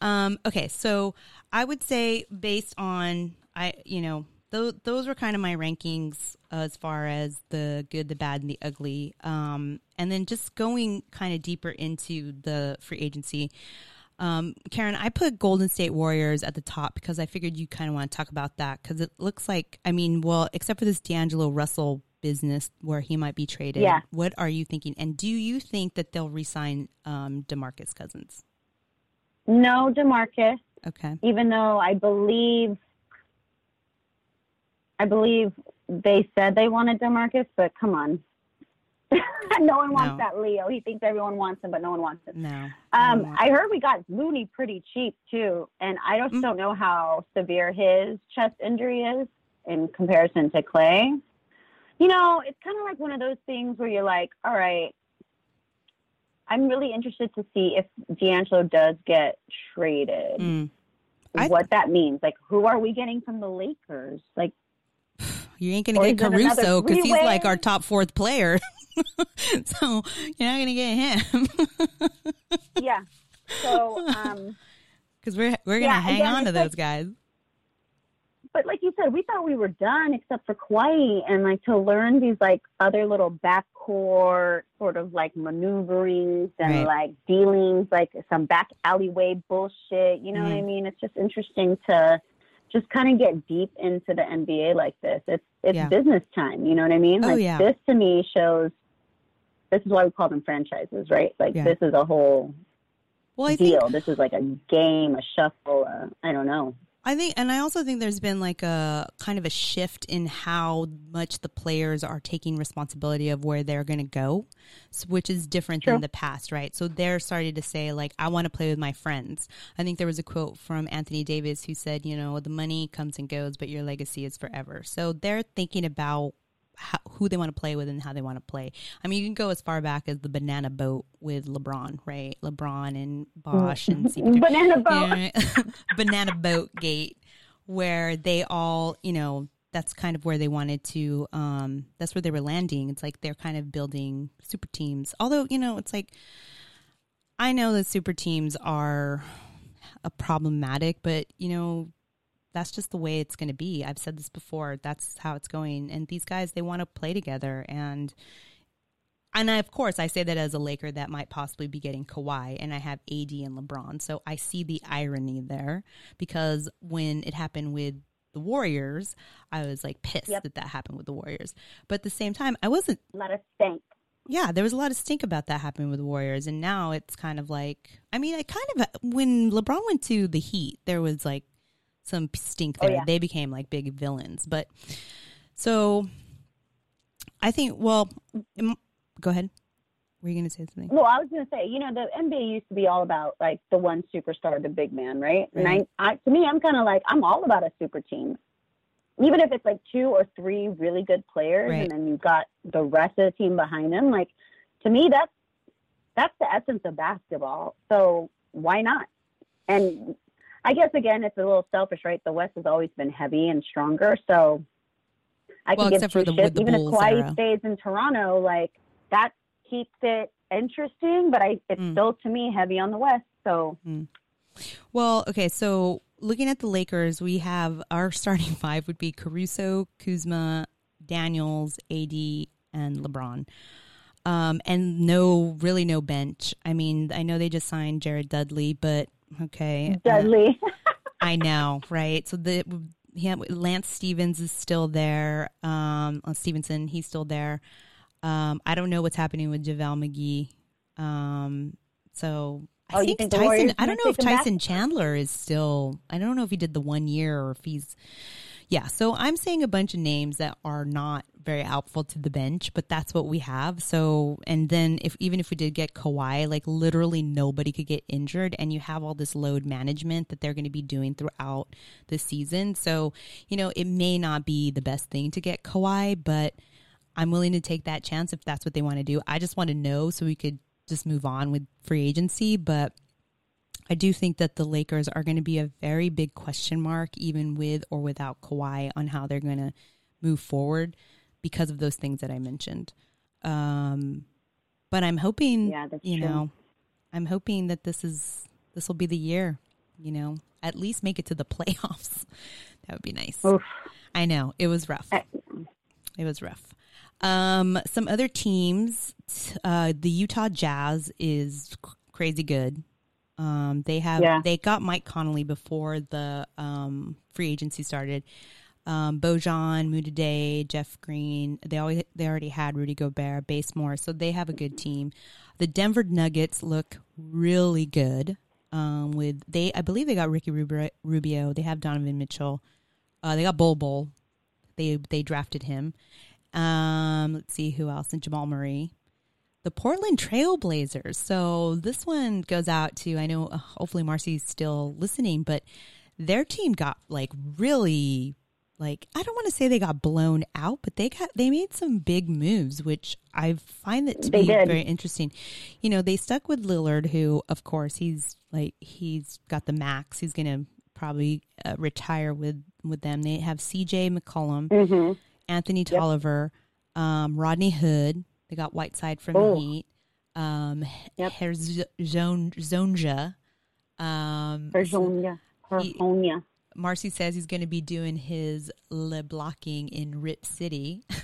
Um, okay, so I would say based on I, you know, those those were kind of my rankings as far as the good, the bad, and the ugly. Um, and then just going kind of deeper into the free agency. Um, Karen, I put Golden State Warriors at the top because I figured you kind of want to talk about that because it looks like, I mean, well, except for this D'Angelo Russell business where he might be traded. Yeah. What are you thinking? And do you think that they'll resign um, Demarcus Cousins? No, Demarcus. Okay. Even though I believe, I believe they said they wanted Demarcus, but come on, [LAUGHS] no one wants No. that Leo. He thinks everyone wants him, but no one wants him. No. Um, No. I heard we got Looney pretty cheap too, and I just Mm. don't know how severe his chest injury is in comparison to Clay. You know, it's kind of like one of those things where you're like, all right, I'm really interested to see if D'Angelo does get traded. Mm. What that means, like, who are we getting from the Lakers? Like, [SIGHS] You ain't gonna get is it another Caruso because he's like our top fourth player. [LAUGHS] so you're not gonna get him [LAUGHS] yeah. So, um, [LAUGHS] because we're we're gonna Yeah, hang on to it's those guys. But like you said, we thought we were done except for Kawhi, and like to learn these like other little backcourt sort of like maneuverings and Right. like dealings, like some back alleyway bullshit. You know what I Mhm. mean? It's just interesting to just kind of get deep into the NBA like this. It's it's Yeah. business time. You know what I mean? Oh, like yeah. this to me shows. This is why we call them franchises, right? Like Yeah. this is a whole Well, I think deal. This is like a game, a shuffle. Uh, I don't know. I think, and I also think there's been like a kind of a shift in how much the players are taking responsibility of where they're going to go, which is different than the past, right? So they're starting to say, like, I want to play with my friends. I think there was a quote from Anthony Davis who said, you know, the money comes and goes, but your legacy is forever. So they're thinking about how, who they want to play with and how they want to play. I mean, you can go as far back as the banana boat with LeBron, right? LeBron and Bosh and CP3. Banana boat. [LAUGHS] Banana boat gate where they all you know that's kind of where they wanted to um that's where they were landing it's like they're kind of building super teams although you know it's like i know that super teams are a problematic but you know that's just the way it's going to be i've said this before that's how it's going and these guys they want to play together and and I, of course, I say that as a Laker that might possibly be getting Kawhi, and I have AD and LeBron. So I see the irony there because when it happened with the Warriors, I was like pissed Yep. that that happened with the Warriors. But at the same time, I wasn't. Let us stink. Yeah, there was a lot of stink about that happening with the Warriors, and now it's kind of like. I mean, I kind of when LeBron went to the Heat, there was like some stink Oh, yeah. They became like big villains, but so I think. Well, go ahead. Were you going to say something? Well, I was going to say, you know, the NBA used to be all about like the one superstar, the big man, right? And I, I, to me, I'm kind of like, I'm all about a super team. Even if it's like two or three really good players, Right. and then you've got the rest of the team behind them. Like, to me, that's that's the essence of basketball. So why not? And I guess again, it's a little selfish, right? The West has always been heavy and stronger, so I Well, can give for two the- shits. Even Bulls if Kawhi era. stays in Toronto, like that keeps it interesting. But I, it's Mm. still to me heavy on the West. So Well, okay, so looking at the Lakers, we have our [LAUGHS] starting five would be Caruso, Kuzma, Daniels, AD, and LeBron. Um, and no, really no bench. I mean, I know they just signed Jared Dudley, but okay. uh, Dudley, [LAUGHS] I know, right? So the Lance Stevens is still there. Um, uh, Stephenson, he's still there. Um, I don't know what's happening with JaVale McGee. Um, so I Oh, think, think Tyson. I don't know if him back? Tyson Chandler is still. I don't know if he did the one year or if he's. Yeah, so I'm saying a bunch of names that are not very helpful to the bench, but that's what we have. So, and then if even if we did get Kawhi, like literally nobody could get injured, and you have all this load management that they're going to be doing throughout the season. So, you know, it may not be the best thing to get Kawhi, but I'm willing to take that chance if that's what they want to do. I just want to know so we could just move on with free agency, but I do think that the Lakers are going to be a very big question mark, even with or without Kawhi, on how they're going to move forward because of those things that I mentioned. Um, but I'm hoping, Yeah, you true. know, I'm hoping that this is this will be the year. You know, at least make it to the [LAUGHS] playoffs. that would be nice. Oof. I know it was rough. I- It was rough. Um, some other teams, uh, the Utah Jazz is c- crazy good. Um, they have Yeah. they got Mike Conley before the um, free agency started. Um, Bojan, Mudiay, Jeff Green. They always they already had Rudy Gobert, Bazemore, so they have a good team. The Denver Nuggets look really good. Um, with they, I believe they got Ricky Rubio. Rubio. They have Donovan Mitchell. Uh, they got Bol Bol. They they drafted him. Um, let's see who else and Jamal Murray. The Portland Trailblazers. So this one goes out to I know uh, hopefully Marcy's still listening, but their team got like really like I don't want to say they got blown out, but they got they made some big moves, which I find that to They be did. very interesting. You know, they stuck with Lillard, who of course he's like he's got the max. He's going to probably uh, retire with with them. They have C.J. McCollum, hmm Anthony Tolliver, um, Rodney Hood. They got Whiteside from Oh. the Heat. Um, Yep. Herzon- Zonja. Um, Virginia. He- Marcy says he's going to be doing his le blocking in Rip City. [LAUGHS]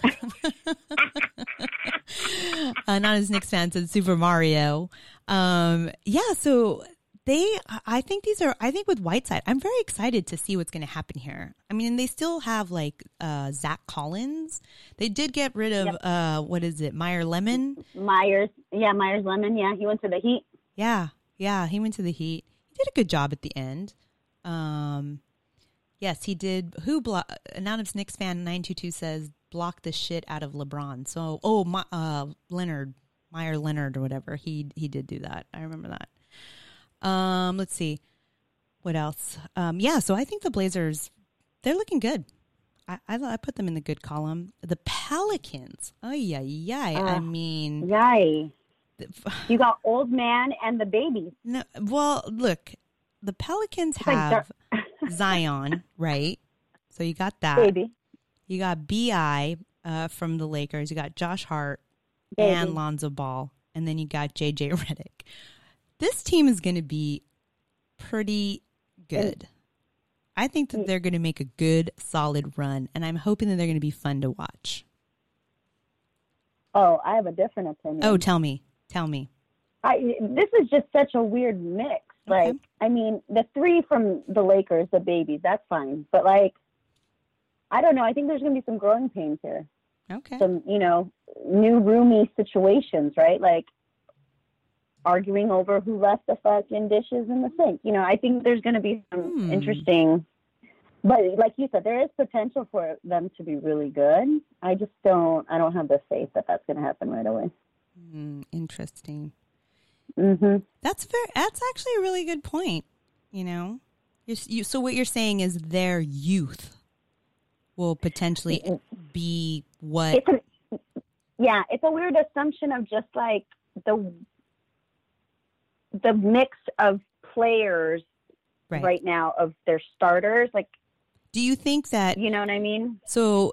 uh, not as Knicks fans as Super Mario. Um, yeah, so they, I think these are, I think with Whiteside, I'm very excited to see what's going to happen here. I mean, they still have like uh, Zach Collins. They did get rid of, uh, what is it, Meyer Lemon? Myers. Yeah, Myers Lemon. Yeah, he went to the Heat. Yeah, yeah, he went to the Heat. He did a good job at the end. Um, yes, he did. Who block? Anonymous Knicks fan nine two two says block the shit out of LeBron. So, oh, my, uh, Leonard Meyer Leonard or whatever. He he did do that. I remember that. Um, let's see what else. Um, yeah, so I think the Blazers they're looking good. I, I I put them in the good column. The Pelicans. Oh yeah, yeah. I Uh, mean, Yay. [SIGHS] You got old man and the baby. No, well, look, the Pelicans like have [LAUGHS] Zion, right? So you got that. Baby. You got Bi uh, from the Lakers. You got Josh Hart Baby. and Lonzo Ball, and then you got JJ Redick. This team is going to be pretty good. I think that they're going to make a good, solid run, and I'm hoping that they're going to be fun to watch. Oh, I have a different opinion. Oh, tell me, tell me. I this is just such a weird mix. Okay. Like, I mean, the three from the Lakers, the babies, that's fine. But like, I don't know. I think there's going to be some growing pains here. Okay. Some, you know, new roomy situations, right? Like arguing over who left the fucking dishes in the sink. You know, I think there's going to be some Hmm. interesting. But like you said, there is potential for them to be really good. I just don't. I don't have the faith that that's going to happen right away. Hmm, interesting. hmm That's very. That's actually a really good point. You know, you, you, so what you're saying is their youth will potentially be what? it's an, yeah it's a weird assumption of just like the the mix of players Right. right, now of their starters like Do you think that? you know what i mean So,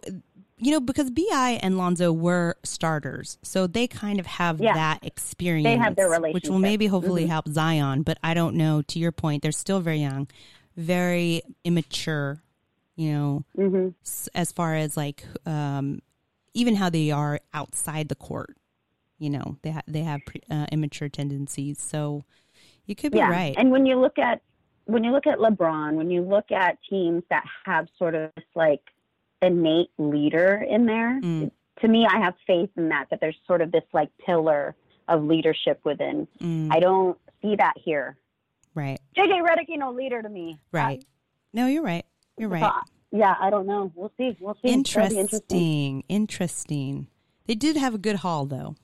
you know, because Bi and Lonzo were starters, so they kind of have Yeah. that experience. They have their which will maybe hopefully Mhm. help Zion. But I don't know. To your point, they're still very young, very immature. You know, hmm s- as far as like um, even how they are outside the court. You know, they ha- they have pre- uh, immature tendencies. So you could be yeah right. and when you look at when you look at lebron when you look at teams that have sort of this like innate leader in there Mm. to me i have faith in that that there's sort of this like pillar of leadership within Mm, i don't see that here right, jj Redick ain't no leader to me right. No, you're right. You're right. yeah, I don't know. We'll see. We'll see. Interesting. interesting. Interesting. They did have a good haul though.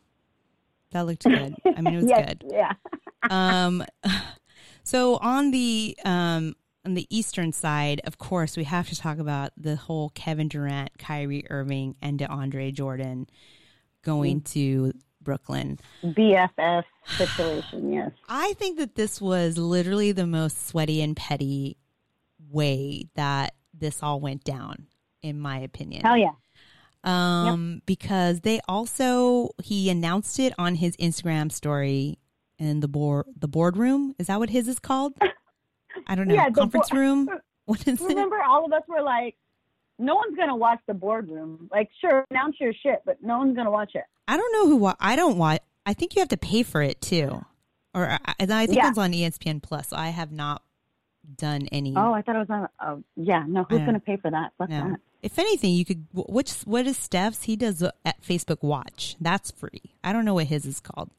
That looked good. I mean, it was [LAUGHS] yes, good. Yeah. [LAUGHS] Um, [LAUGHS] so on the um on the eastern side, of course, we have to talk about the whole Kevin Durant, Kyrie Irving, and DeAndre Jordan going to Brooklyn. BFF [SIGHS] situation. Yes. I think that this was literally the most sweaty and petty way that this all went down, in my opinion. Hell yeah. Um, because they also he announced it on his Instagram story in the board the boardroom. Is that what his is called? I don't know. Yeah, Conference bo- room. What is it? Remember, all of us were like, no one's gonna watch the boardroom. Like, sure, announce your shit, but no one's gonna watch it. I don't know who. Wa- I don't watch. I think you have to pay for it too, or I, I think Yeah. it's on ESPN Plus. So I have not done any. Oh, I thought it was on. Oh, yeah. No, who's gonna pay for that? Fuck No. that. If anything, you could. wh- Which what is Steph's? He does at Facebook Watch. That's free. I don't know what his is called,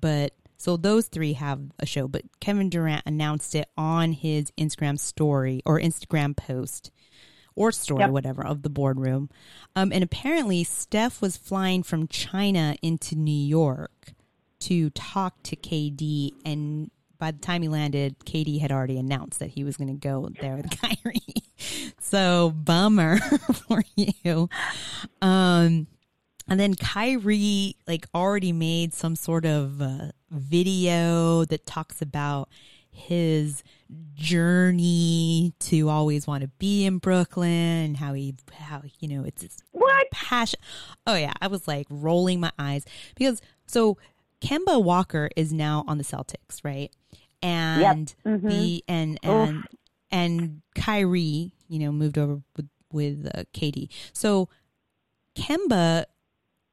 but so those three have a show. But Kevin Durant announced it on his Instagram story or Instagram post, or story, Yep. whatever, of the boardroom. Um, and apparently, Steph was flying from China into New York to talk to KD. And by the time he landed, KD had already announced that he was going to go there with [LAUGHS] Kyrie. so, bummer [LAUGHS] for you. Um, and then Kyrie like already made some sort of uh, video that talks about his journey to always want to be in Brooklyn and how he how you know it's his What? passion. Oh yeah, I was like rolling my eyes because so Kemba Walker is now on the Celtics, right? And Mhm. the and and and Kyrie, you know, moved over with with uh, KD. So Kemba,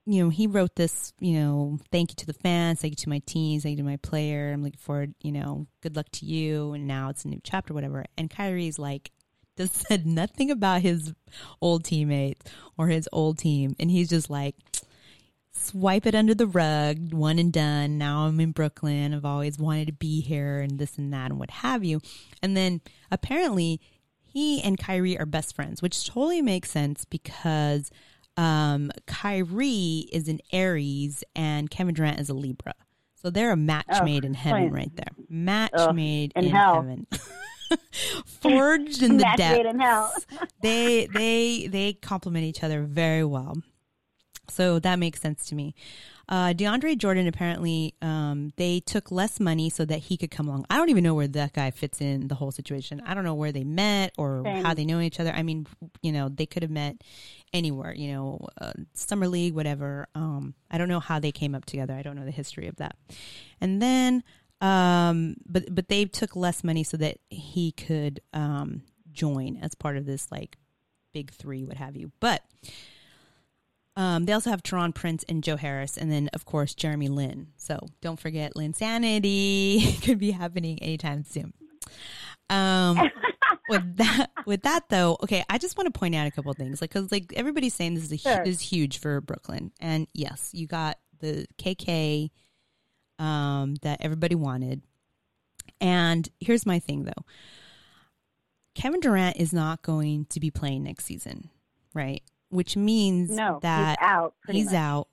you know, he wrote this, you know, thank you to the fans, thank you to my teams, thank you to my player. I'm looking forward, you know, good luck to you. And now it's a new chapter, whatever. And Kyrie's like, just [LAUGHS] said nothing about his old teammates or his old team. And he's just like, swipe it under the rug, one and done. Now I'm in Brooklyn. I've always wanted to be here and this and that and what have you. And then apparently he and Kyrie are best friends, which totally makes sense because um, Kyrie is an Aries and Kevin Durant is a Libra. So they're a match Oh, made in heaven fine. right there. Match Ugh, made in in, heaven. [LAUGHS] Forged in the Match depths made in hell. they they they complement each other very well. So that makes sense to me. Uh, DeAndre Jordan apparently um, they took less money so that he could come along. I don't even know where that guy fits in the whole situation. I don't know where they met or Same. how they know each other. I mean, you know, they could have met anywhere. You know, uh, summer league, whatever. Um, I don't know how they came up together. I don't know the history of that. And then, um, but but they took less money so that he could um, join as part of this like big three, what have you. But um, they also have Taurean Prince and Joe Harris, and then of course Jeremy Lin. So don't forget Linsanity [LAUGHS] could be happening anytime soon. Um, [LAUGHS] with that, with that though, okay, I just want to point out a couple of things, like because like everybody's saying this is a, Sure. this is huge for Brooklyn, and yes, you got the KK um, that everybody wanted, and here's my thing though. Kevin Durant is not going to be playing next season, right? Which means No, that he's out. he's much. out,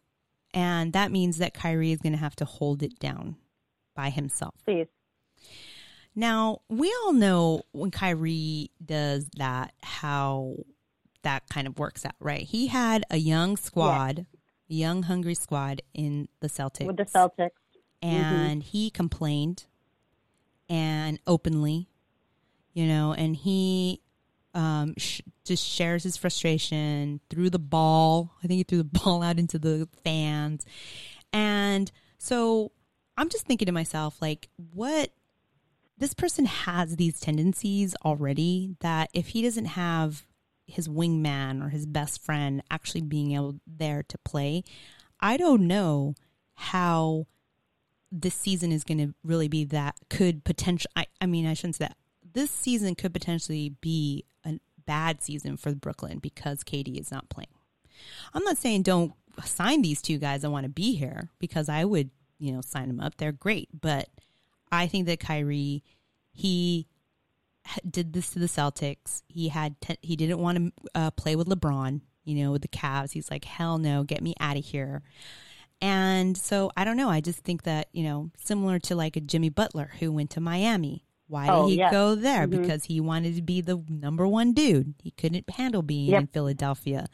and that means that Kyrie is going to have to hold it down by himself. Please. Now, we all know when Kyrie does that, how that kind of works out, right? He had a young squad, a young, hungry squad in the Celtics. With the Celtics. Mm-hmm. and he complained and openly, you know, and he um, sh- just shares his frustration, threw the ball. I think he threw the [LAUGHS] ball out into the fans. And so I'm just thinking to myself, like, what this person has these tendencies already that if he doesn't have his wingman or his best friend actually being able there to play, I don't know how this season is going to really be that could potential. I, I mean, I shouldn't say that. This season could potentially be bad season for Brooklyn because KD is not playing. I'm not saying don't sign these two guys that want to be here because I would, you know, sign them up. They're great, but I think that Kyrie, he did this to the Celtics. He had te- he didn't want to uh, play with LeBron, you know, with the Cavs. He's like, hell no, get me out of here. And so I don't know. I just think that you know, similar to like a Jimmy Butler who went to Miami. Why Oh, did he yes. go there? Mhm. Because he wanted to be the number one dude. He couldn't handle being Yep. in Philadelphia,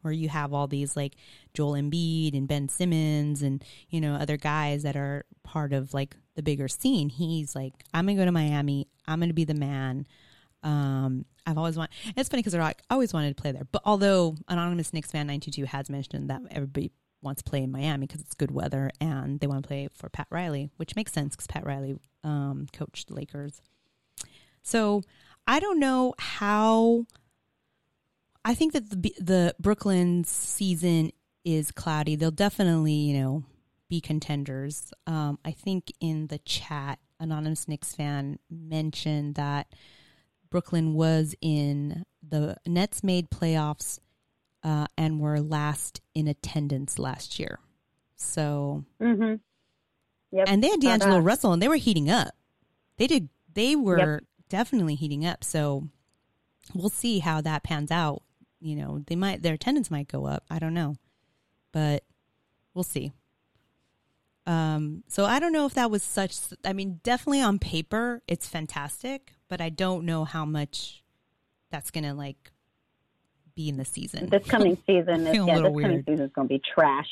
where you have all these like Joel Embiid and Ben Simmons and you know other guys that are part of like the bigger scene. He's like, I'm gonna go to Miami. I'm gonna be the man. Um, I've always wanted. It's funny because I always wanted to play there. But although anonymous Knicks fan nine two two has mentioned that everybody wants to play in Miami because it's good weather and they want to play for Pat Riley, which makes sense because Pat Riley um, coached the Lakers. So I don't know how. I think that the the Brooklyn's season is cloudy. They'll definitely, you know, be contenders. Um, I think in the chat, anonymous Knicks fan mentioned that Brooklyn was in the Nets made playoffs uh, and were last in attendance last year. So Mm-hmm. Yep. and they had D'Angelo that. Russell, and they were heating up. They did. They were definitely heating up. So we'll see how that pans out. You know, they might their attendance might go up. I don't know, but we'll see. Um, so I don't know if that was such. I mean, definitely on paper, it's fantastic, but I don't know how much that's gonna like be in the season. This coming [LAUGHS] season is yeah, this coming season is going to be trash.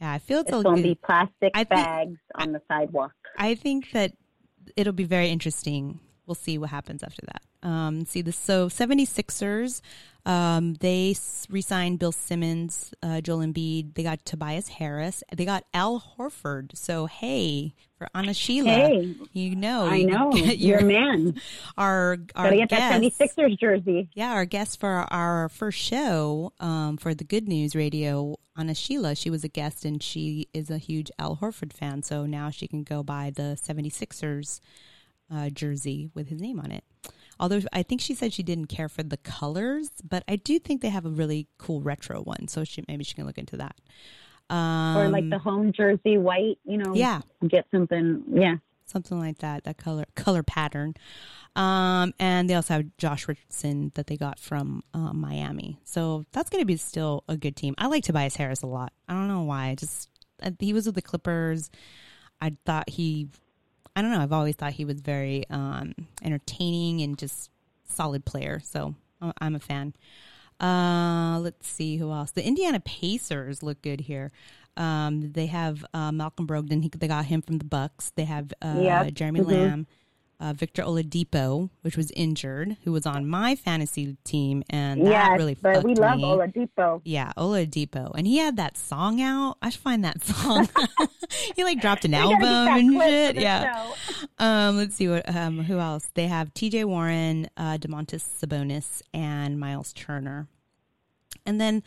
yeah, I feel it's, It's going to be plastic I think- bags on the sidewalk. I think that it'll be very interesting. We'll see what happens after that. Um, see this. So 76ers, um, they s- re-signed Bill Simmons, uh, Joel Embiid. They got Tobias Harris. They got Al Horford. So hey, for Anna Sheila, Hey, you know, I know. [LAUGHS] You're a man. our our Got to get that guest- 76ers jersey. yeah, our guest for our first show um, for the Good News Radio, Anna Sheila, she was a guest and she is a huge Al Horford fan. So now she can go buy the 76ers uh, jersey with his name on it. Although I think she said she didn't care for the colors, but I do think they have a really cool retro one. So she, maybe she can look into that. Um, or like the home jersey white, you know. yeah, Get something. Yeah. something like that that color color pattern um and they also have josh richardson that they got from uh, miami so that's going to be still a good team i like tobias harris a lot i don't know why I just uh, he was with the clippers i thought he i don't know i've always thought he was very um entertaining and just solid player so I- i'm a fan uh, let's see who else. The Indiana Pacers look good here. Um, they have uh, Malcolm Brogdon. He, they got him from the Bucks. They have uh, Yep. Jeremy Mhm. Lamb, uh, Victor Oladipo, which was injured, who was on my fantasy team, and that yes, really but we love me. Oladipo. Yeah, Oladipo, and he had that song out. I should find that [LAUGHS] song. [LAUGHS] he like dropped an album and shit. Yeah. Um, let's see what um who else they have: T.J. Warren, uh, Domantas Sabonis, and Miles Turner. And then,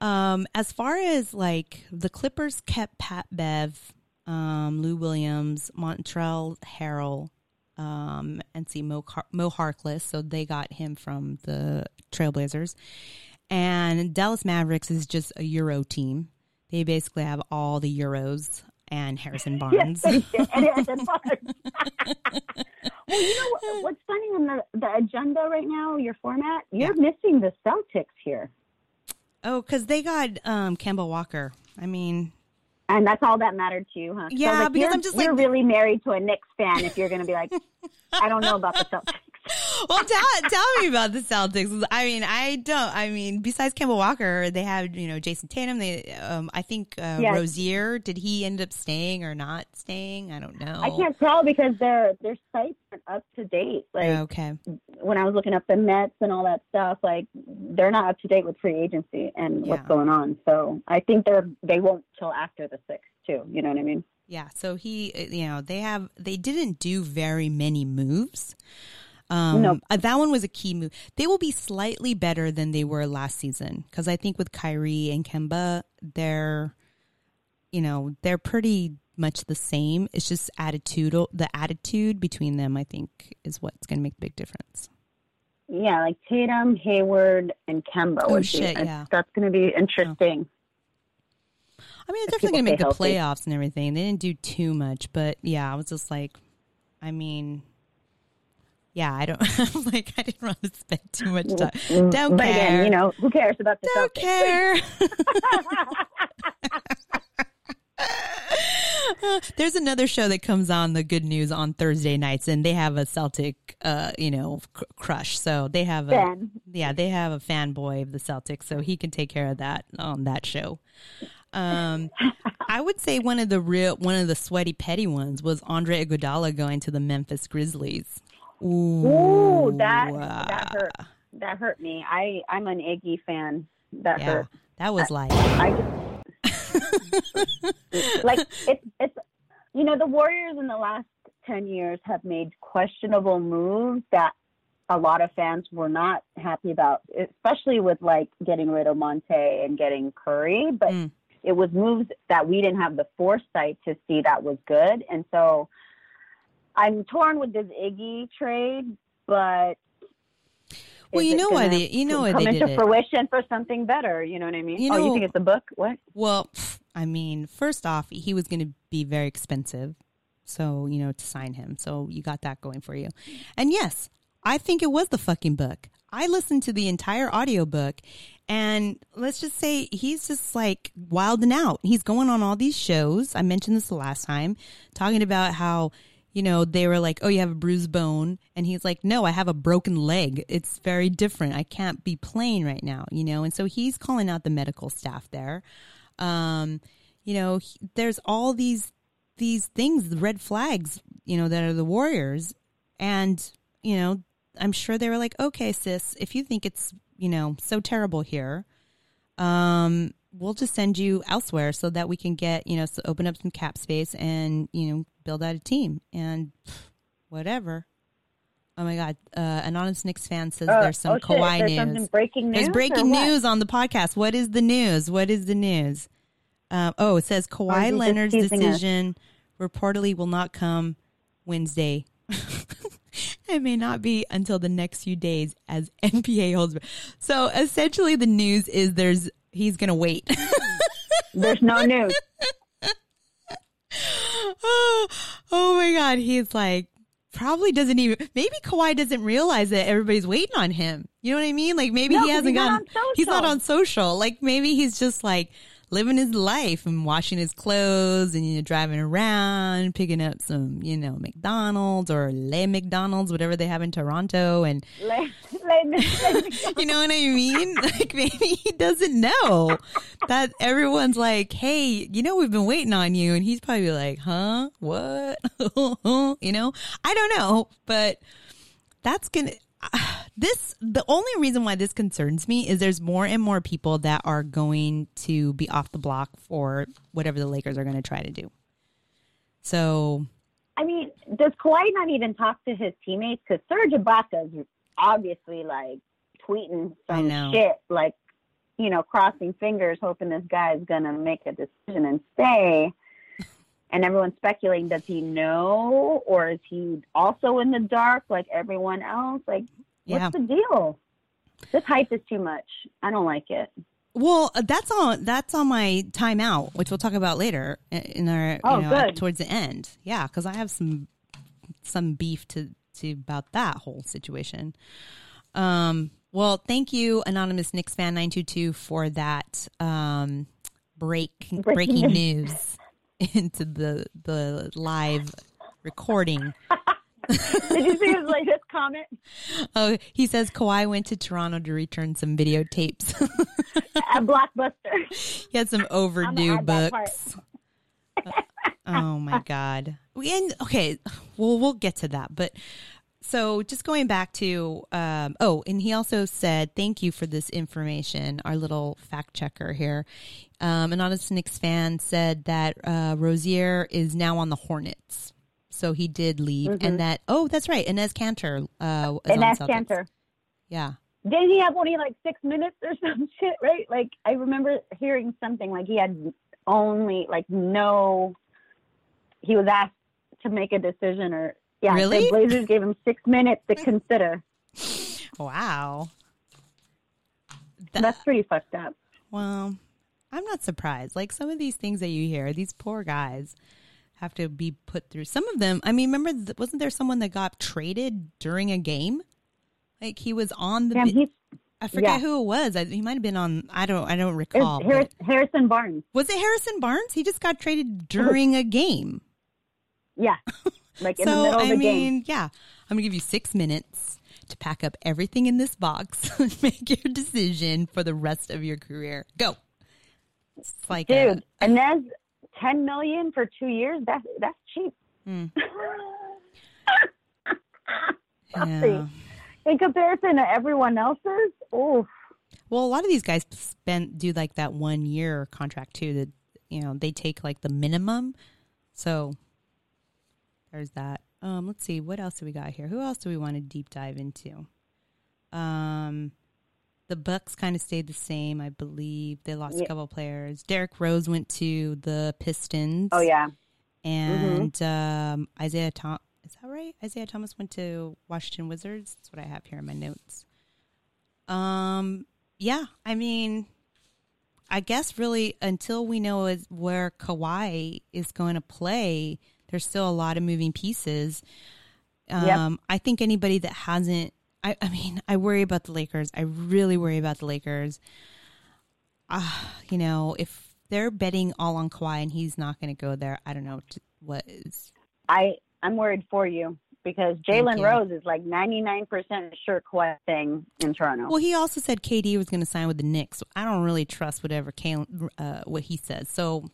um, as far as like the Clippers kept Pat Bev, um, Lou Williams, Montrezl Harrell, um, and see Mo, Car- Mo Harkless. So they got him from the Trailblazers. And Dallas Mavericks is just a Euro team. They basically have all the Euros and Harrison [LAUGHS] Barnes. Yes. And it was [LAUGHS] well, you know what, [LAUGHS] what's funny on the, the agenda right now, your format? You're missing the Celtics here. Oh, because they got um, Kemba Walker. I mean, And that's all that mattered to you, huh? So, Yeah, like, because you're, I'm just you're like- really married to a Knicks fan if you're going to be like, [LAUGHS] I don't know about the Celtics. [LAUGHS] well, tell, tell me about the Celtics. I mean, I don't. I mean, besides Kemba Walker, they have you know Jayson Tatum. They, um, I think uh, Yes. Rozier. Did he end up staying or not staying? I don't know. I can't tell because their their sites aren't up to date. Like Okay. when I was looking up the Mets and all that stuff, like they're not up to date with free agency and what's going on. So I think they're they won't till after the sixth too. You know what I mean? Yeah. So he, uh, you know, they have they didn't do very many moves. Um, Nope. uh, that one was a key move. They will be slightly better than they were last season because I think with Kyrie and Kemba, they're, you know, they're pretty much the same. It's just attitude. The attitude between them, I think, is what's going to make a big difference. Yeah, like Tatum, Hayward, and Kemba. Oh, be- shit, and yeah. that's going to be interesting. I mean, it's If definitely going to make the stay playoffs and everything. They didn't do too much, but yeah, I was just like, I mean, yeah, I don't. [LAUGHS] I'm like, I didn't want to spend too much time. Mm, Don't but care. again, you know, who cares about the Don't care. [LAUGHS] [LAUGHS] There's another show that comes on the Good News on Thursday nights, and they have a Celtic, uh, you know, cr- crush. So they have a Ben. yeah, they have a fanboy of the Celtics, so he can take care of that on that show. Um, I would say one of the real, one of the sweaty petty ones was Andre Iguodala going to the Memphis Grizzlies. Ooh, Ooh, that uh, that hurt. That hurt me. I I'm an Iggy fan. That Yeah, hurt. that was like I just [LAUGHS] like it's it's you know the Warriors in the last ten years have made questionable moves that a lot of fans were not happy about, especially with like getting rid of Monta and getting Curry. But Mm. it was moves that we didn't have the foresight to see that was good, and so I'm torn with this Iggy trade, but. Well, you know why they- you know why they into did it. fruition for something better. You know what I mean? You oh, you think it's a book? What? Well, I mean, first off, he was going to be very expensive. So, you know, to sign him. So you got that going for you. And yes, I think it was the fucking book. I listened to the entire audiobook and let's just say he's just like wilding out. He's going on all these shows. I mentioned this the last time, talking about how, you know, they were like, oh, you have a bruised bone. And he's like, no, I have a broken leg. It's very different. I can't be playing right now, you know? And so he's calling out the medical staff there. Um, you know, he, there's all these, these things, the red flags, you know, that are the Warriors. And, you know, I'm sure they were like, okay, sis, if you think it's, you know, so terrible here, um, we'll just send you elsewhere so that we can get, you know, so open up some cap space and, you know, build out a team and whatever. Oh my God. Uh, Anonymous Knicks fan says Uh, there's some oh, Kawhi there's news. something breaking news. There's breaking news on the podcast. What is the news? What is the news? Um, oh, it says Kawhi Leonard's teasing us? decision reportedly will not come Wednesday. [LAUGHS] it may not be until the next few days as NBA holds. So essentially, the news is there's he's gonna wait. [LAUGHS] There's no news. oh, [LAUGHS] oh my god, he's like probably doesn't even maybe Kawhi doesn't realize that everybody's waiting on him. You know what I mean? Like maybe No, he hasn't he's not gone on he's not on social. Like maybe he's just like living his life and washing his clothes and you know driving around, picking up some, you know, McDonald's or Le McDonald's, whatever they have in Toronto and Let- let me- you know what I mean? [LAUGHS] Like maybe he doesn't know that everyone's like, "Hey, you know we've been waiting on you," and he's probably like, "Huh? What?" [LAUGHS] you know? I don't know, but that's gonna. This the only reason why this concerns me is there's more and more people that are going to be off the block for whatever the Lakers are going to try to do. So I mean, does Kawhi not even talk to his teammates? Because Serge Ibaka is obviously like tweeting some shit, like you know, crossing fingers, hoping this guy is gonna make a decision and stay. And everyone's speculating: does he know, or is he also in the dark like everyone else? Like, yeah. what's the deal? This hype is too much. I don't like it. Well, uh, that's on that's on my timeout, which we'll talk about later in our Oh, you know, good. towards the end. Yeah, because I have some some beef to to about that whole situation. Um, well, thank you, anonymous Knicks fan nine two two for that um, break Breaking breaking news [LAUGHS] into the the live recording. [LAUGHS] Did you see his latest comment? Oh, he says Kawhi went to Toronto to return some videotapes. A blockbuster. He had some overdue add that part. books. oh my god. We and okay, well we'll get to that, but so just going back to um, oh, and he also said thank you for this information. Our little fact checker here, um, an honest Knicks fan said that uh, Rozier is now on the Hornets. So he did leave, and that oh, that's right, Enes Kanter uh, is And on that's Kanter. Yeah, Didn't he have only like six minutes or [LAUGHS] some shit, right? Like I remember hearing something like he had only like no. He was asked to make a decision, or yeah, Really? the Blazers gave him six minutes to consider. wow. That- That's pretty fucked up. Well, I'm not surprised. Like some of these things that you hear, these poor guys have to be put through. Some of them, I mean, remember, wasn't there someone that got traded during a game? Like he was on the. I forget yeah. who it was. I, he might have been on. I don't. I don't recall. Harris, Harrison Barnes. Was it Harrison Barnes? He just got traded [LAUGHS] during a game. Yeah, [LAUGHS] like in the middle of the mean, game. Yeah, I'm gonna give you six minutes to pack up everything in this box [LAUGHS] and make your decision for the rest of your career. Go. It's like dude, a, a, Enes 10 million for two years—that's that's cheap. Mm. [LAUGHS] yeah. In comparison to everyone else's, oh. Well, a lot of these guys spend do like that one year contract too. That you know they take like the minimum, so there's that. Um, let's see what else do we got here. Who else do we want to deep dive into? Um, the Bucks kind of stayed the same, I believe. They lost a Yeah. couple players. Derrick Rose went to the Pistons. Oh yeah. and um, Isaiah Tom. Is that right? Isaiah Thomas went to Washington Wizards. That's what I have here in my notes. Um, yeah, I mean, I guess really until we know is where Kawhi is going to play, there's still a lot of moving pieces. Um, I think anybody that hasn't, I, I mean, I worry about the Lakers. I really worry about the Lakers. Uh, you know, if they're betting all on Kawhi and he's not going to go there, I don't know t- what is. I I'm worried for you because Jalen. Rose is like 99% sure Kawhi thing in Toronto. Well, he also said KD was going to sign with the Knicks. So I don't really trust whatever Kalen, uh, what he says. So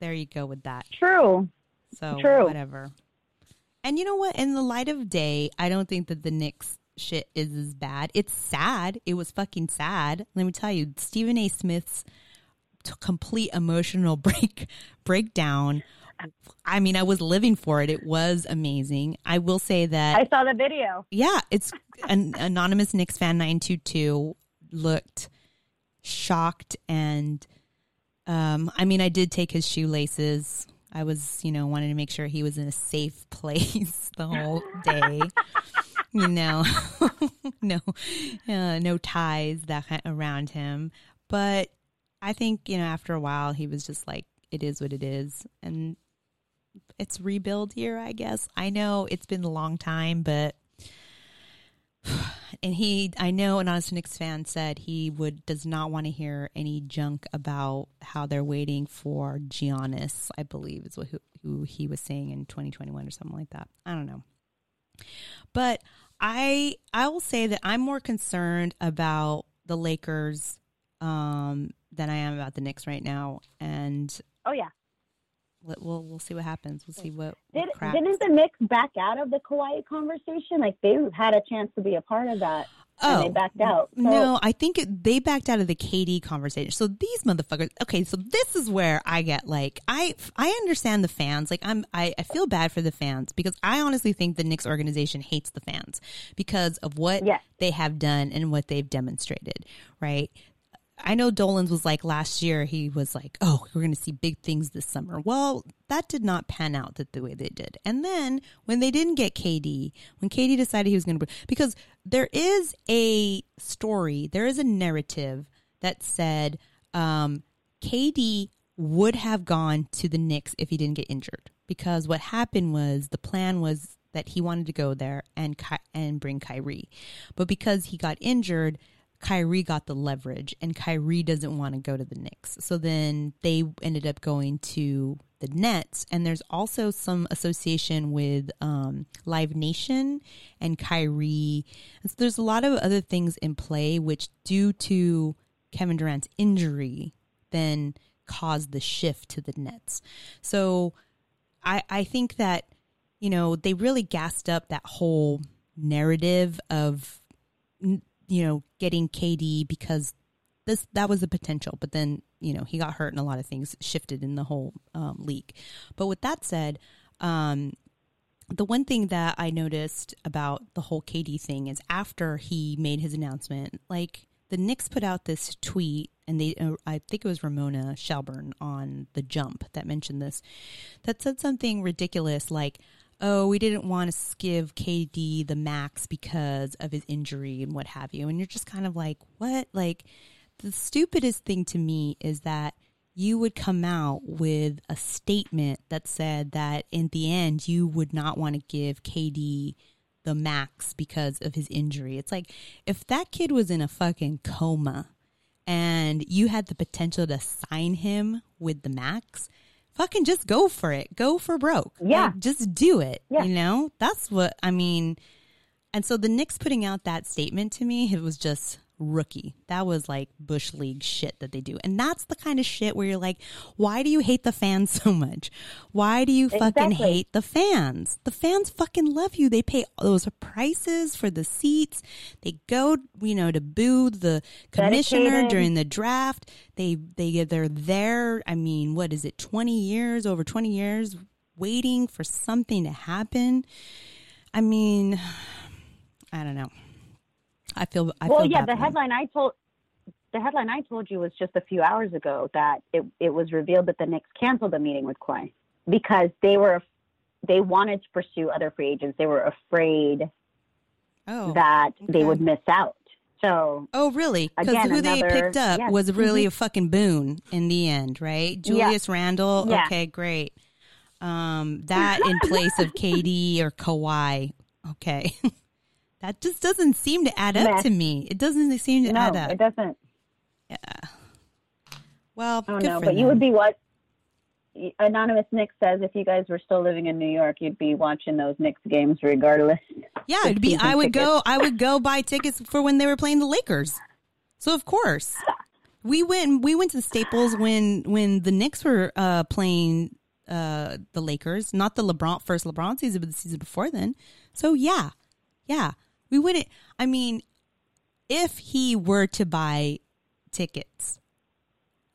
there you go with that. True. So True. whatever. And you know what? In the light of day, I don't think that the Knicks shit is as bad. It's sad. It was fucking sad. Let me tell you, Stephen A. Smith's complete emotional [LAUGHS] break breakdown. I mean, I was living for it. It was amazing. I will say that I saw the video. yeah, it's an anonymous Knicks fan nine two two looked shocked and um I mean I did take his shoelaces. I was, you know, wanted to make sure he was in a safe [LAUGHS] place the whole day. Know, [LAUGHS] no, uh, no ties that around him. But I think you know after a while he was just like, it is what it is, and it's rebuild year. I guess I know it's been a long time, but [SIGHS] and he I know an honest Knicks fan said he would does not want to hear any junk about how they're waiting for Giannis, I believe is what who, who he was saying in 2021 or something like that. I don't know. But I I will say that I'm more concerned about the Lakers um than I am about the Knicks right now and Oh yeah. let- we'll we'll see what happens. We'll see what, Did, what didn't the Knicks back out of the Kawhi conversation? Like they had a chance to be a part of that, and they oh, backed out. So, Oh, No, I think it, they backed out of the KD conversation. So these motherfuckers. Okay, so this is where I get like I I understand the fans. Like I'm I, I feel bad for the fans because I honestly think the Knicks organization hates the fans because of what they have done and what they've demonstrated. Right. I know Dolan's was like last year. He was like, "Oh, we're going to see big things this summer." Well, that did not pan out that the way they did. And then when they didn't get KD, when KD decided he was going to, because there is a story, there is a narrative that said um, KD would have gone to the Knicks if he didn't get injured. Because what happened was the plan was that he wanted to go there and and bring Kyrie, but because he got injured. Kyrie got the leverage, and Kyrie doesn't want to go to the Knicks. So then they ended up going to the Nets, and there's also some association with um, Live Nation and Kyrie. And so there's a lot of other things in play, which due to Kevin Durant's injury, then caused the shift to the Nets. So I, I think that, you know, they really gassed up that whole narrative of you know, getting KD because this that was the potential, but then you know he got hurt and a lot of things shifted in the whole um, league. But with that said, um, the one thing that I noticed about the whole KD thing is after he made his announcement, like the Knicks put out this tweet, and they uh, I think it was Ramona Shelburne on the Jump that mentioned this, that said something ridiculous like oh, we didn't want to give KD the max because of his injury and what have you. And you're just kind of like, what? Like, the stupidest thing to me is that you would come out with a statement that said that in the end, you would not want to give KD the max because of his injury. It's like, if that kid was in a fucking coma and you had the potential to sign him with the max, fucking just go for it. Go for broke. Yeah. Like, just do it. Yeah. You know? That's what I mean. And so the Knicks putting out that statement to me, it was just rookie. That was like Bush League shit that they do. And that's the kind of shit where you're like, why do you hate the fans [LAUGHS] so much? Why do you fucking Exactly. hate the fans? The fans fucking love you. They pay those prices for the seats. They go, you know, to boo the commissioner Dedicated. during the draft. They they they're there. I mean, what is it? 20 years, over 20 years waiting for something to happen. I mean, [SIGHS] I don't know. I feel I well, feel yeah. The headline I told the headline I told you was just a few hours ago that it it was revealed that the Knicks canceled the meeting with Kawhi because they were they wanted to pursue other free agents. They were afraid Oh. that they would miss out. So Oh, really? Because who they picked up yes. was really a fucking boon in the end, right? Julius Randle. Yeah. Okay, great. Um, that in place of KD or Kawhi. Okay. [LAUGHS] that just doesn't seem to add up Meh. to me. It doesn't seem to no, add up. it doesn't. Yeah. Well, I don't good know, for but you would be what? Anonymous Nick says if you guys were still living in New York, you'd be watching those Knicks games regardless. Yeah, it'd be. I would tickets. go. I would go buy tickets for when they were playing the Lakers. So of course, we went. We went to the Staples when when the Knicks were uh, playing uh, the Lakers, not the LeBron first LeBron season, but the season before then. So yeah, yeah, we wouldn't. I mean, if he were to buy tickets,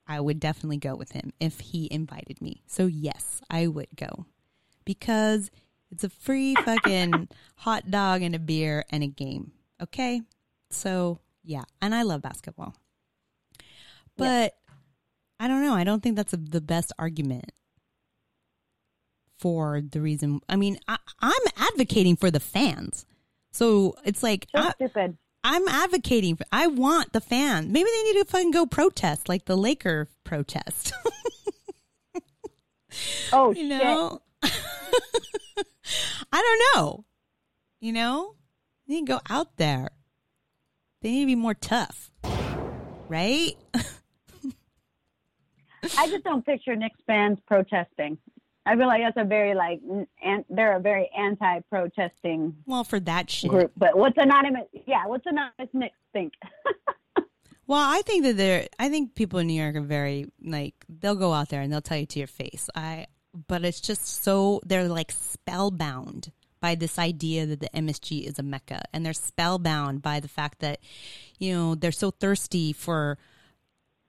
I would definitely go with him if he invited me. So yes, I would go because it's a free fucking [LAUGHS] hot dog and a beer and a game. Okay? So, yeah, and I love basketball. But I don't know. I don't think that's a, the best argument for the reason. I mean, I, I'm advocating for the fans. So it's like So I, stupid. I'm advocating for. I want the fans. Maybe they need to fucking go protest like the Laker protest. [LAUGHS] Oh you know, [LAUGHS] I don't know. You know, they need to go out there. They need to be more tough, right? [LAUGHS] I just don't picture Knicks fans protesting. I feel like that's a very like, and they're a very anti-protesting Well, for that shit. group. But what's anonymous? Yeah, what's anonymous Knicks think? [LAUGHS] Well, I think that they're. I think people in New York are very like they'll go out there and they'll tell you to your face. I, but it's just so they're like spellbound by this idea that the MSG is a mecca, and they're spellbound by the fact that you know they're so thirsty for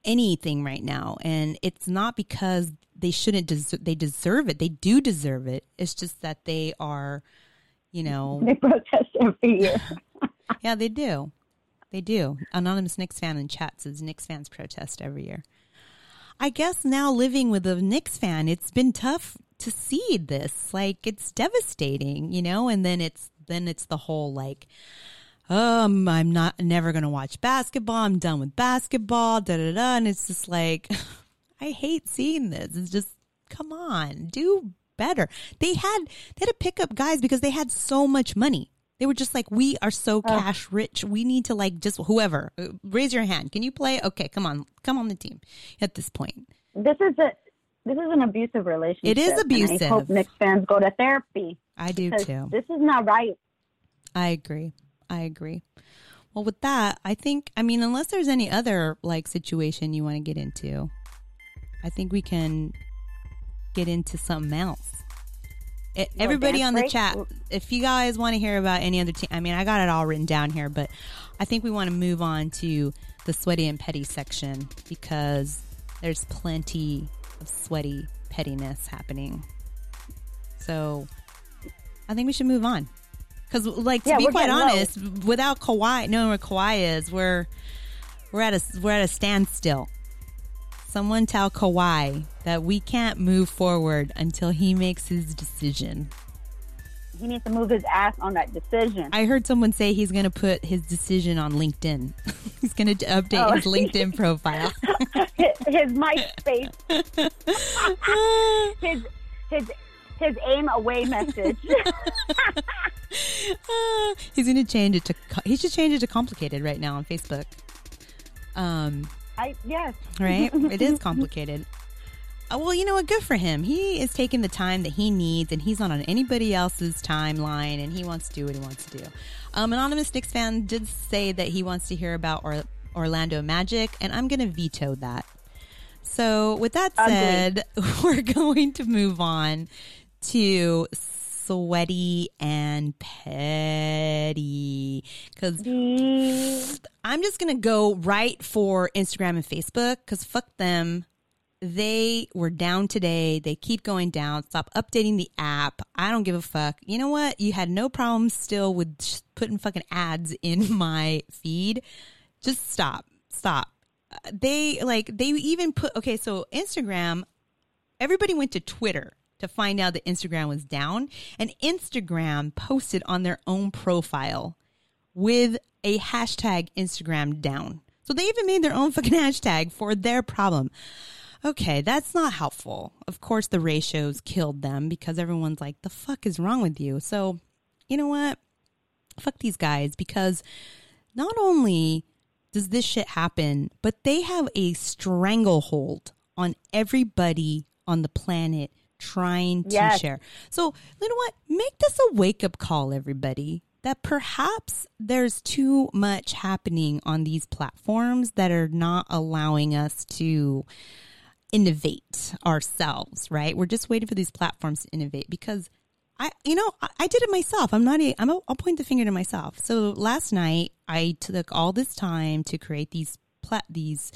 anything right now, and it's not because they shouldn't. Des- they deserve it. They do deserve it. It's just that they are, you know, [LAUGHS] they protest every year. [LAUGHS] yeah, they do. They do. Anonymous Knicks fan in chat says Knicks fans protest every year. I guess now living with a Knicks fan, it's been tough to see this. Like it's devastating, you know, and then it's then it's the whole like um I'm not never going to watch basketball. I'm done with basketball, da da da, and it's just like [LAUGHS] I hate seeing this. It's just come on, do better. They had they had to pick up guys because they had so much money. They were just like, we are so cash rich. We need to like just whoever uh, raise your hand. Can you play? Okay, come on, come on the team. At this point, this is a this is an abusive relationship. It is abusive. I hope Knicks fans go to therapy I do too. this is not right. I agree. I agree. Well, with that, I think I mean, unless there's any other like situation you want to get into, I think we can get into something else. E- everybody on the break? chat, if you guys want to hear about any other team, I mean, I got it all written down here, but I think we want to move on to the sweaty and petty section because there's plenty of sweaty pettiness happening. So I think we should move on. Because, like, to Yeah, be quite getting low. honest, without Kawhi, knowing where Kawhi is, we're we're at a we're at a standstill. Someone tell Kawhi that we can't move forward until he makes his decision. He needs to move his ass on that decision. I heard someone say he's going to put his decision on LinkedIn. [LAUGHS] he's going to update Oh. his LinkedIn profile. [LAUGHS] his, his MySpace, [LAUGHS] his his his aim away [LAUGHS] message. Ah, [LAUGHS] he's going to change it to he should change it to complicated right now on Facebook. Um, I yes. right? [LAUGHS] it is complicated. Uh, well, you know what? Good for him. He is taking the time that he needs, and he's not on anybody else's timeline, and he wants to do what he wants to do. Um, Anonymous Knicks fan did say that he wants to hear about or- Orlando Magic, and I'm going to veto that. So, with that Ugly. said, we're going to move on to sweaty and petty because I'm just gonna go right for Instagram and Facebook because fuck them. They were down today. They keep going down. Stop updating the app. I don't give a fuck. You know what? You had no problems still with putting fucking ads [LAUGHS] in my feed. Just stop. Stop. Uh, They like they even put okay. So Instagram, everybody went to Twitter to find out that Instagram was down, and Instagram posted on their own profile with a hashtag Instagram down. So they even made their own fucking [LAUGHS] hashtag for their problem. Okay, that's not helpful. Of course, the ratios killed them because everyone's like, the fuck is wrong with you? So, you know what? fuck these guys because not only does this shit happen, but they have a stranglehold on everybody on the planet trying to Yes. share. So, you know what? Make this a wake up call, everybody, that perhaps there's too much happening on these platforms that are not allowing us to innovate ourselves, right? We're just waiting for these platforms to innovate because I, you know, I, I did it myself. I'm not a, I'm a, I'll point the finger to myself. So last night I took all this time to create these plat, these,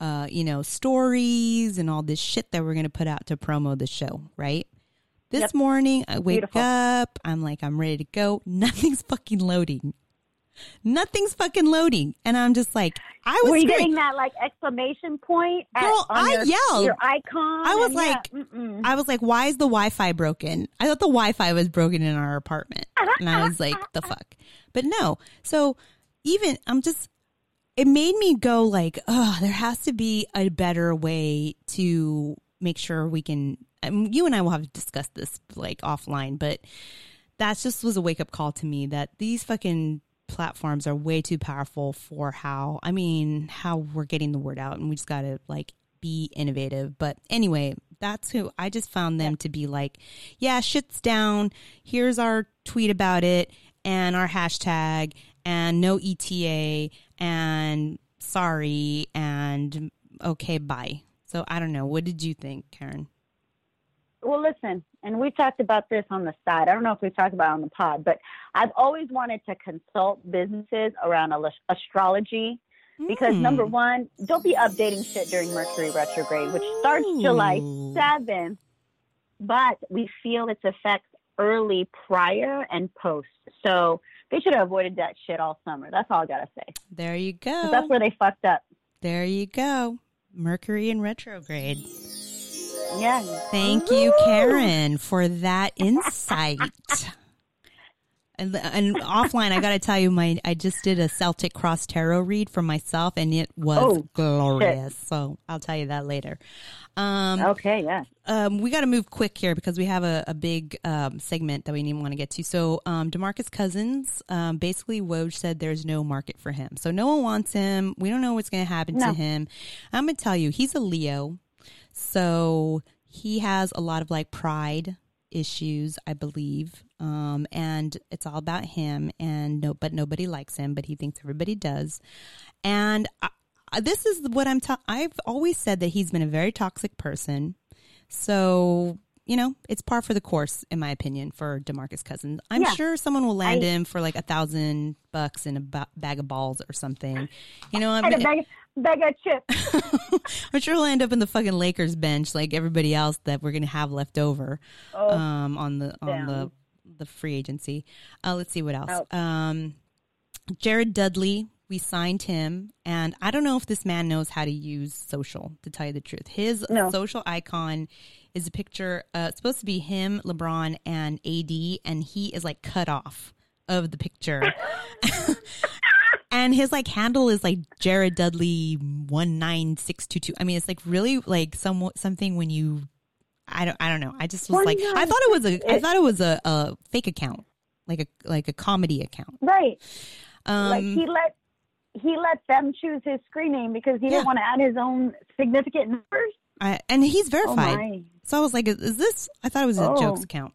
uh, you know, stories and all this shit that we're going to put out to promo the show, right? This Yep. morning I wake Beautiful. up, I'm like, I'm ready to go. Nothing's fucking loading. Nothing's fucking loading. And I'm just like, I was Were you great. getting that like exclamation point? at- Girl, on I your, yelled. Your icon. I was and yeah, like- I was like, why is the Wi Fi broken? I thought the Wi Fi was broken in our apartment. And I was like, the fuck? But no. So even, I'm just, it made me go like, oh, there has to be a better way to make sure we can, um, you and I will have to discuss this like offline, but that just was a wake up call to me that these fucking platforms are way too powerful for how I mean how we're getting the word out and we just got to like be innovative. But anyway that's who I just found them to be like yeah shit's down. Here's our tweet about it and our hashtag and no ETA and sorry and okay bye so I don't know what did you think Karen well, listen, and we talked about this on the side. I don't know if we talked about it on the pod, but I've always wanted to consult businesses around astrology because Hmm. number one, don't be updating shit during Mercury retrograde, which starts July Ooh. 7th, but we feel its effects early prior and post. So they should have avoided that shit all summer. That's all I got to say. there you go That's where they fucked up. There you go. Mercury in retrograde. Yeah. Thank you, Karen, for that insight. And, and offline, I got to tell you, my I just did a Celtic Cross Tarot read for myself, and it was Oh, glorious. So I'll tell you that later. Um, Okay, yeah. um, we got to move quick here because we have a, a big um, segment that we need want to get to. So, um, Demarcus Cousins, um, basically, Woj said there's no market for him. So, no one wants him. We don't know what's going to happen to him. I'm going to tell you, he's a Leo. So, he has a lot of like pride issues, I believe. Um, and it's all about him and no, but nobody likes him, but he thinks everybody does. And I, this is what I'm ta- I've always said that he's been a very toxic person. So, you know, it's par for the course, in my opinion, for Demarcus Cousins. I'm Yeah. sure someone will land I- him for like a thousand bucks in a ba- bag of balls or something. You know, And a I'm, bag, bag of chips. I'm sure he'll end up in the fucking Lakers bench like everybody else that we're gonna have left over Oh, um, on the on the the free agency. Uh, let's see what else. Ouch. Um, Jared Dudley, we signed him, and I don't know if this man knows how to use social. To tell you the truth, his No. social icon is a picture. Uh, it's supposed to be him, LeBron, and AD, and he is like cut off of the picture. [LAUGHS] [LAUGHS] and his like handle is like Jared Dudley one nine six two two. I mean, it's like really like some something when you. I don't. I don't know. I just was like, I thought it was a. I thought it was a, a fake account, like a like a comedy account. right. Um, like he let he let them choose his screen name because he Yeah. didn't want to add his own significant numbers. I, and he's Oh verified. my! So I was like, is, is this? I thought it was a Oh. jokes account.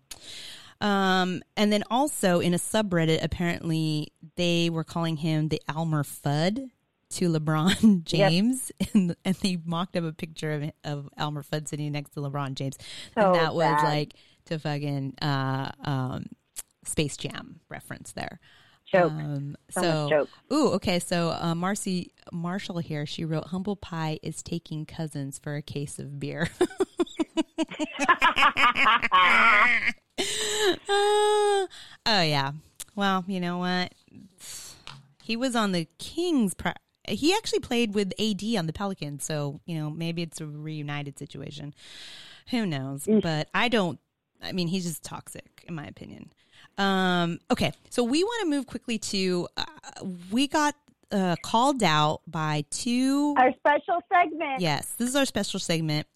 Um, and then also in a subreddit, apparently they were calling him the Elmer Fudd to LeBron [LAUGHS] James, and, and they mocked up a picture of of Elmer Fudd sitting next to LeBron James, So and that was bad. like to fucking uh, um, Space Jam reference there. Joke. Um, So so, joke. ooh, okay. So, uh, Marcy Marshall here, she wrote, "Humble Pie is taking cousins for a case of beer." [LAUGHS] [LAUGHS] [LAUGHS] oh yeah. Well, you know what? He was on the Kings. Pri- he actually played with AD on the Pelicans, so you know maybe it's a reunited situation. Who knows? But I don't. I mean, he's just toxic, in my opinion. Um, okay, so we want to move quickly to. Uh, we got uh, called out by two Our special segment. Yes, this is our special segment.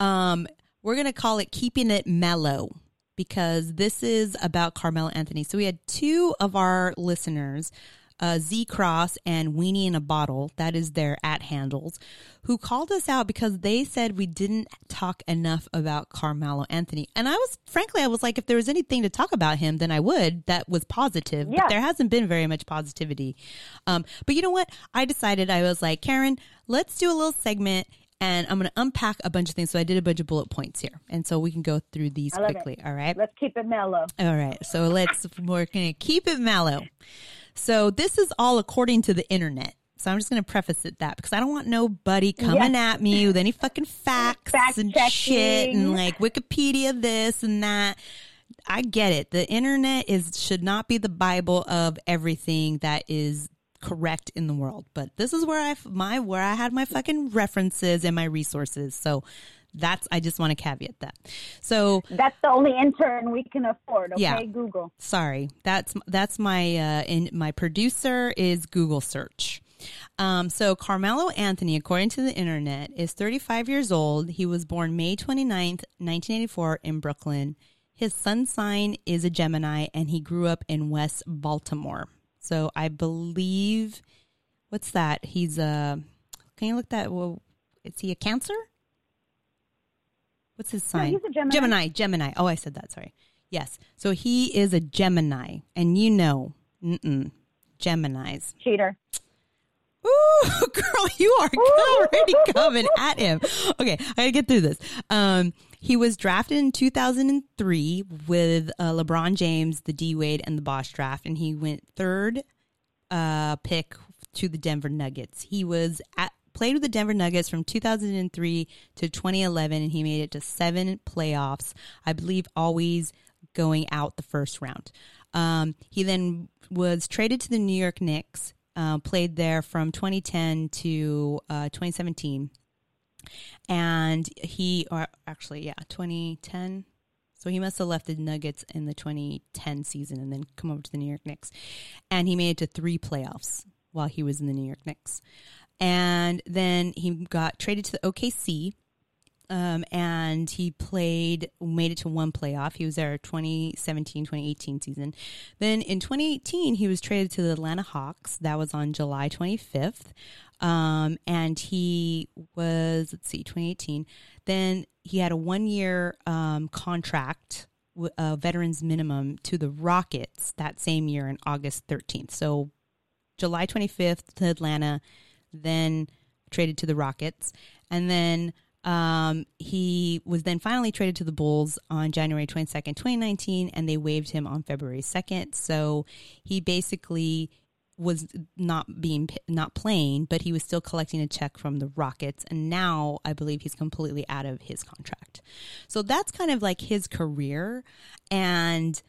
Um, we're gonna call it "Keeping It Mellow." Because this is about Carmelo Anthony. So we had two of our listeners, uh, Z Cross and Weenie in a Bottle, that is their at handles, who called us out because they said we didn't talk enough about Carmelo Anthony. And I was, frankly, I was like, if there was anything to talk about him, then I would. That was positive. Yeah. But there hasn't been very much positivity. Um, but you know what? I decided I was like, Karen, let's do a little segment and I'm going to unpack a bunch of things. So I did a bunch of bullet points here. And so we can go through these love it. quickly. All right. Let's keep it mellow. All right. So let's, we're going to keep it mellow. So this is all according to the internet. So I'm just going to preface it that because I don't want nobody coming at me with any fucking facts Fact and checking. shit and like Wikipedia this and that. I get it. The internet is should not be the bible of everything that is correct in the world. But this is where I my where I had my fucking references and my resources. So that's I just want to caveat that. So That's the only intern we can afford. Okay, Yeah. Google. sorry that's that's my uh in my producer is google search um so carmelo anthony according to the internet is 35 years old he was born may 29th 1984 in brooklyn his sun sign is a gemini and he grew up in west baltimore so i believe what's that he's a can you look that well is he a cancer what's his No, sign he's a Gemini. Gemini, Gemini. Oh, I said that. Sorry. Yes. So he is a Gemini, and you know, mm-mm, Gemini's. Cheater. Ooh, [LAUGHS] girl, you are already coming at him. Okay, I gotta get through this. Um, he was drafted in 2003 with uh, LeBron James, the D Wade, and the Bosh draft, and he went third uh, pick to the Denver Nuggets. He was at played with the Denver Nuggets from 2003 to 2011, and he made it to seven playoffs. I believe always going out the first round. Um, he then was traded to the New York Knicks. Uh, played there from 2010 to uh, 2017, and he, or actually, yeah, 2010. So he must have left the Nuggets in the 2010 season and then come over to the New York Knicks. And he made it to three playoffs while he was in the New York Knicks. And then he got traded to the OKC. Um, and he played, made it to one playoff. He was there 2017, 2018 season. Then in 2018, he was traded to the Atlanta Hawks. That was on July 25th. Um, and he was, let's see, 2018. Then he had a one year um, contract, uh, veterans minimum, to the Rockets that same year in August 13th. So July 25th to Atlanta, then traded to the Rockets. And then um, he was then finally traded to the Bulls on January 22nd, 2019, and they waived him on February 2nd. So he basically was not being not playing, but he was still collecting a check from the Rockets, and now I believe he's completely out of his contract. So that's kind of like his career, and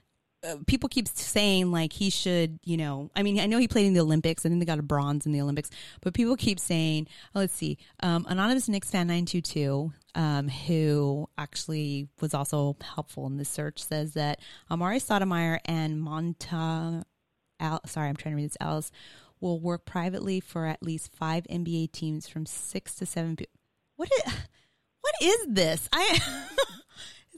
uh, people keep saying like he should, you know, I mean, I know he played in the Olympics. I think they got a bronze in the Olympics, but people keep saying, oh, let's see, um, anonymous Knicks fan nine two two, um, who actually was also helpful in this search, says that Amar'e Stoudemire and Monta, Al, sorry, I'm trying to read this. Ellis will work privately for at least five NBA teams from six to seven. Pe- what is, what is this? I. [LAUGHS]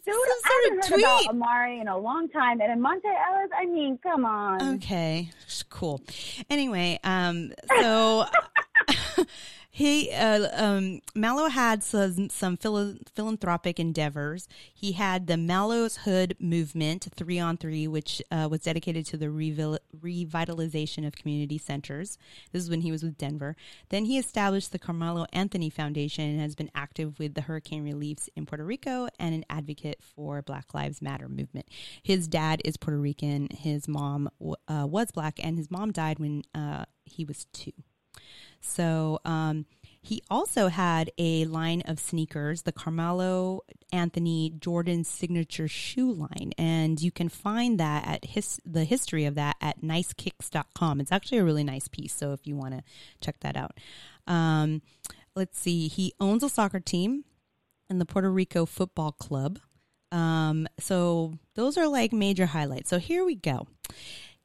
Dude, I haven't heard about. Amar'e in a long time. And in Monta Ellis, I mean, come on. Okay, cool. Anyway, um, so [LAUGHS] [LAUGHS] he, uh, um, Melo had some some philo- philanthropic endeavors. He had the Melo's Hood movement, three on three, which uh, was dedicated to the revil- revitalization of community centers. This is when he was with Denver. Then he established the Carmelo Anthony Foundation and has been active with the hurricane reliefs in Puerto Rico and an advocate for Black Lives Matter movement. His dad is Puerto Rican. His mom uh, was black, and his mom died when uh, he was two. So um, he also had a line of sneakers, the Carmelo Anthony Jordan signature shoe line, and you can find that at his the history of that at nicekicks.com. It's actually a really nice piece, so if you want to check that out. Um, let's see, he owns a soccer team in the Puerto Rico Football Club. Um, so those are like major highlights. So here we go.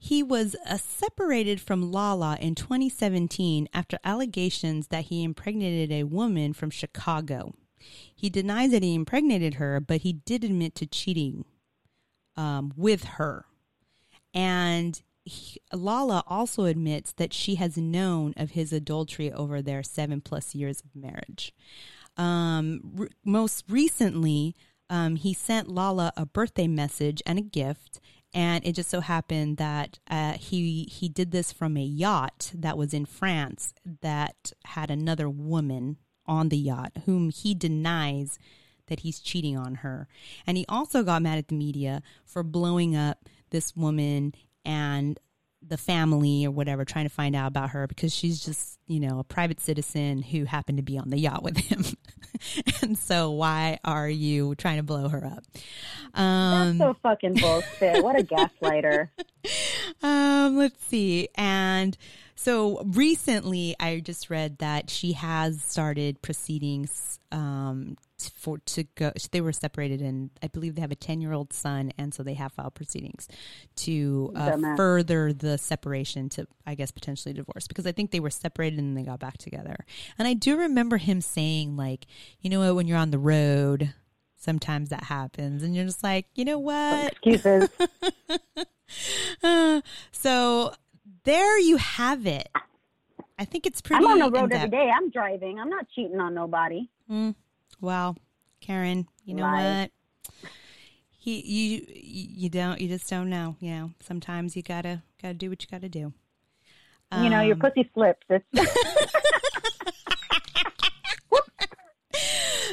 He was uh, separated from Lala in 2017 after allegations that he impregnated a woman from Chicago. He denies that he impregnated her, but he did admit to cheating. um, with her. And he, Lala also admits that she has known of his adultery over their seven plus years of marriage. Um, re- most recently, um, he sent Lala a birthday message and a gift, and it just so happened that uh, he he did this from a yacht that was in France that had another woman on the yacht whom he denies that he's cheating on her. And he also got mad at the media for blowing up this woman and the family or whatever trying to find out about her because she's just, you know, a private citizen who happened to be on the yacht with him. [LAUGHS] [LAUGHS] and so why are you trying to blow her up? Um, That's so fucking bullshit. what a gaslighter. [LAUGHS] Um, let's see. And so recently I just read that she has started proceedings um, for to go. They were separated, and I believe they have a ten year old son, and so they have filed proceedings to uh, further the separation to, I guess, potentially divorce because I think they were separated and they got back together. And I do remember him saying, like, you know what, when you're on the road, sometimes that happens, and you're just like, you know what, excuses. uh, [LAUGHS] so there you have it. I think it's pretty. I'm on the road every day. I'm driving. I'm not cheating on nobody. Mm. Well, Karen, you know what? He, you, you don't, you just don't know. You know, sometimes you gotta, gotta do what you gotta do. Um, you know, your um, pussy slips. [LAUGHS]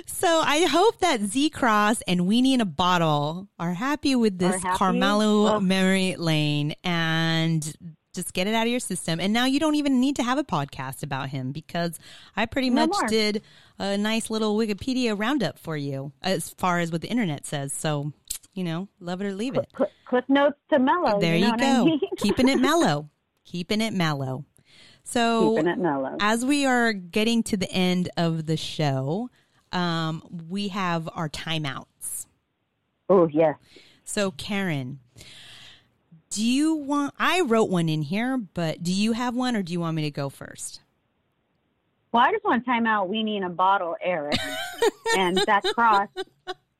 so I hope that Z Cross and Weenie in a Bottle are happy with this Carmelo oh. Memory Lane and just get it out of your system. And now you don't even need to have a podcast about him because I pretty no much more. did a nice little Wikipedia roundup for you as far as what the internet says. So, you know, love it or leave it. Quick, quick notes to mellow. There you, know you go. I mean? [LAUGHS] Keeping it mellow. Keeping it mellow. So, Keeping it mellow. as we are getting to the end of the show, um, we have our timeouts. Oh, yes. So, Karen, do you want? I wrote one in here, but do you have one, or do you want me to go first? Well, I just want to time out Weenie in a bottle, Eric, and that cross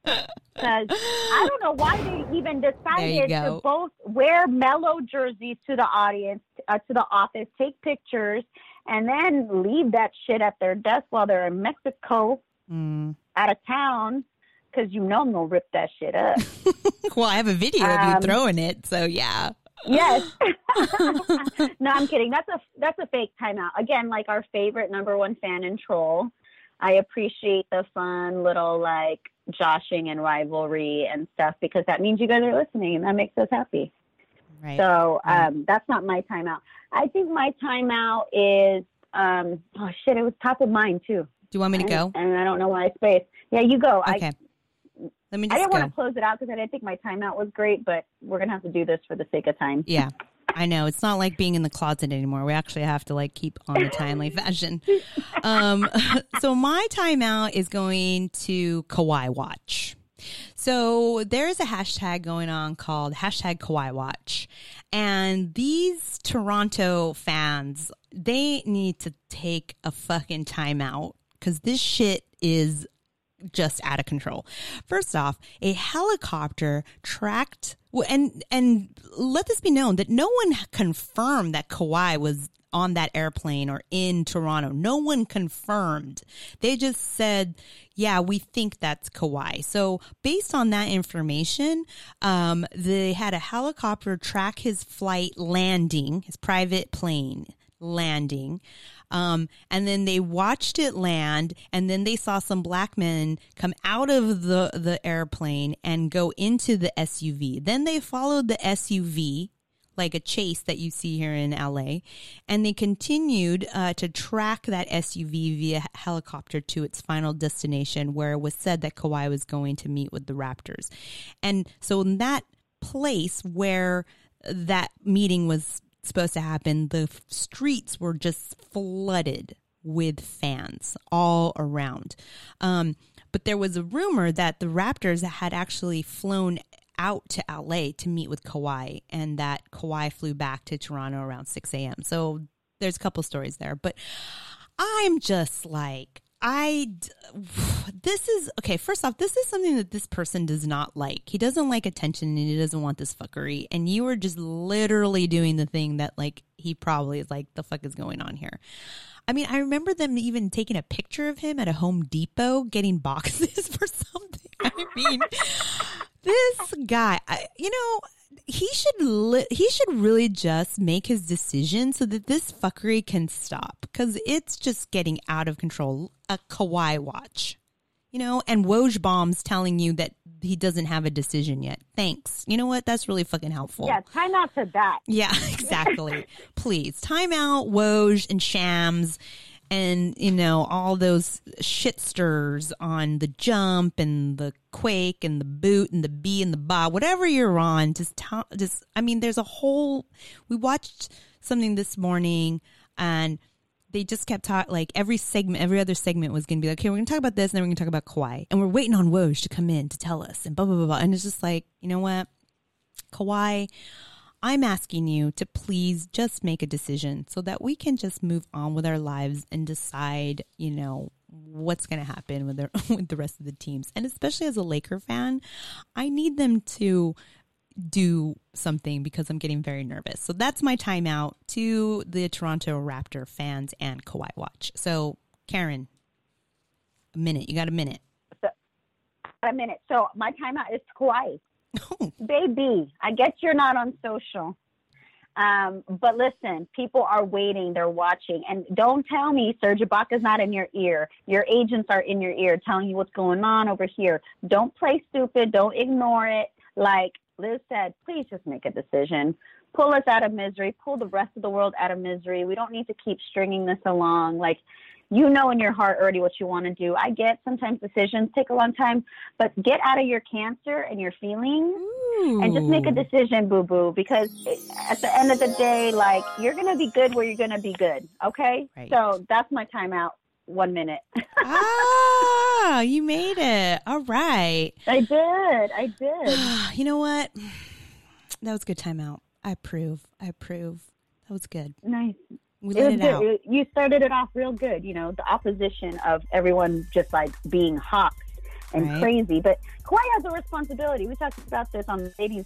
says I don't know why they even decided to both wear mellow jerseys to the audience, uh, to the office, take pictures, and then leave that shit at their desk while they're in Mexico, mm. out of town because you know I'm gonna rip that shit up. [LAUGHS] well, I have a video of you um, throwing it, so yeah. yes. [LAUGHS] [LAUGHS] no, I'm kidding. That's a that's a fake timeout. Again, like our favorite number one fan and troll. I appreciate the fun little like joshing and rivalry and stuff because that means you guys are listening and that makes us happy. Right. So um, that's not my timeout. I think my timeout is um, oh shit, it was top of mind too. Do you want me to go? And, and I don't know why I spaced. Yeah, you go. Okay. I, let me. I didn't go. want to close it out because I didn't think my timeout was great, but we're gonna have to do this for the sake of time. Yeah. I know it's not like being in the closet anymore. We actually have to like keep on the timely [LAUGHS] fashion. Um, [LAUGHS] so my timeout is going to Kawhi Watch. So there's a hashtag going on called hashtag Kawhi Watch, and these Toronto fans they need to take a fucking timeout because this shit is just out of control. First off, a helicopter tracked and and let this be known that no one confirmed that Kawhi was on that airplane or in Toronto. No one confirmed. They just said, "Yeah, we think that's Kawhi." So, based on that information, um, they had a helicopter track his flight landing, his private plane landing. Um, and then they watched it land, and then they saw some black men come out of the, the airplane and go into the SUV. Then they followed the SUV like a chase that you see here in LA. And they continued uh, to track that SUV via helicopter to its final destination, where it was said that Kawhi was going to meet with the Raptors. And so, in that place where that meeting was supposed to happen, the streets were just flooded with fans all around. Um, but there was a rumor that the Raptors had actually flown out to LA to meet with Kawhi and that Kawhi flew back to Toronto around 6 a.m. So there's a couple stories there. But I'm just like, I [SIGHS] this is okay. First off, this is something that this person does not like. He doesn't like attention and he doesn't want this fuckery. And you are just literally doing the thing that like he probably is like, the fuck is going on here? I mean, I remember them even taking a picture of him at a Home Depot getting boxes [LAUGHS] for something. I mean, [LAUGHS] this guy, I, you know, he should li- he should really just make his decision so that this fuckery can stop because it's just getting out of control. A Kawhi watch, you know, and Woj bombs telling you that he doesn't have a decision yet. Thanks. You know what? That's really fucking helpful. Yeah, time out for that. Yeah, [LAUGHS] exactly. Please time out Woj and Shams and you know all those shit stirs on the jump and the quake and the boot and the b and the ba whatever you're on just ta- just i mean there's a whole we watched something this morning and they just kept talking like every segment every other segment was going to be like okay we're going to talk about this and then we're going to talk about Kawhi. And we're waiting on Woj to come in to tell us and blah blah blah blah. And it's just like you know what? Kawhi I'm asking you to please just make a decision so that we can just move on with our lives and decide, you know, what's going to happen with the, [LAUGHS] with the rest of the teams. And especially as a Laker fan, I need them to do something because I'm getting very nervous. So that's my timeout to the Toronto Raptor fans and Kawhi Watch. So, Karen, a minute. You got a minute. A minute. So my timeout is Kawhi. [LAUGHS] Baby, I guess you're not on social. Um, but listen, people are waiting, they're watching. And don't tell me Serge Ibaka's not in your ear. Your agents are in your ear telling you what's going on over here. Don't play stupid, don't ignore it. Like Liz said, please just make a decision. Pull us out of misery, pull the rest of the world out of misery. We don't need to keep stringing this along. Like you know in your heart already what you want to do. I get sometimes decisions take a long time, but get out of your cancer and your feelings and just make a decision, boo boo, because at the end of the day, like you're going to be good where you're going to be good. Okay. Right. So that's my timeout. One minute. ah, [LAUGHS] you made it. All right. I did. I did. [SIGHS] you know what? That was a good timeout. I approve. I approve. That was good. Nice. We It let it good. out. It- you started it off real good. You know, the opposition of everyone just like being hawks and Right. crazy. But Kawhi has a responsibility. We talked about this on the ladies'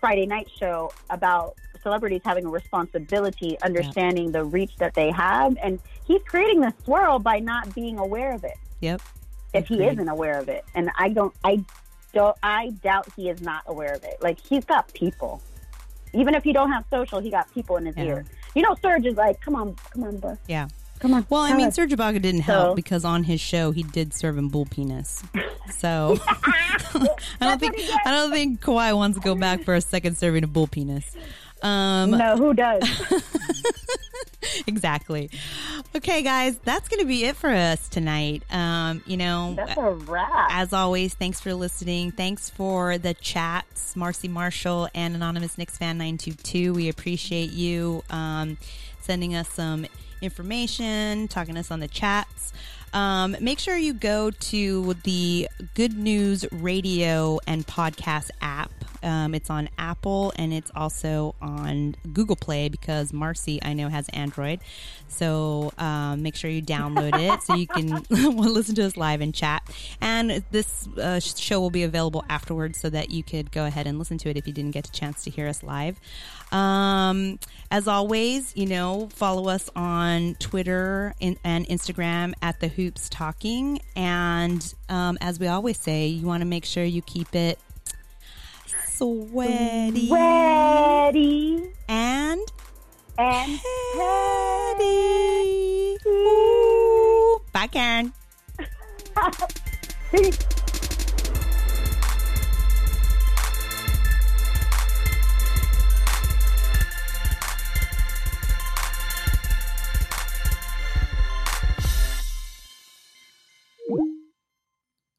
Friday night show about celebrities having a responsibility, understanding the reach that they have, and he's creating this swirl by not being aware of it. Yep. If he Agreed. isn't aware of it, and I don't, I don't, I doubt he is not aware of it. Like he's got people. Even if he don't have social, he got people in his Yeah. ear. You know, Serge is like, "Come on, come on, bro, Yeah. come on." Well, I mean, us." Serge Ibaka didn't help So- because on his show he did serve him bull penis. So [LAUGHS] I don't think what he did. I don't think Kawhi wants to go back for a second serving of bull penis. Um, no, who does? [LAUGHS] [LAUGHS] exactly. Okay, guys, that's going to be it for us tonight. Um, you know, That's a wrap. as always, thanks for listening. Thanks for the chats, Marcy Marshall and Anonymous Knicks Fan 922. We appreciate you um, sending us some information, talking to us on the chats. Um, make sure you go to the Good News Radio and Podcast app. Um, it's on Apple and it's also on Google Play because Marcy, I know, has Android. So um, make sure you download it so you can [LAUGHS] listen to us live and chat. And this uh, show will be available afterwards so that you could go ahead and listen to it if you didn't get a chance to hear us live. Um, as always, you know, follow us on Twitter and, and Instagram at the Hoops Talking. And um, as we always say, you want to make sure you keep it sweaty Ready and and heady. Ooh. Bye, Karen. Peace. [LAUGHS]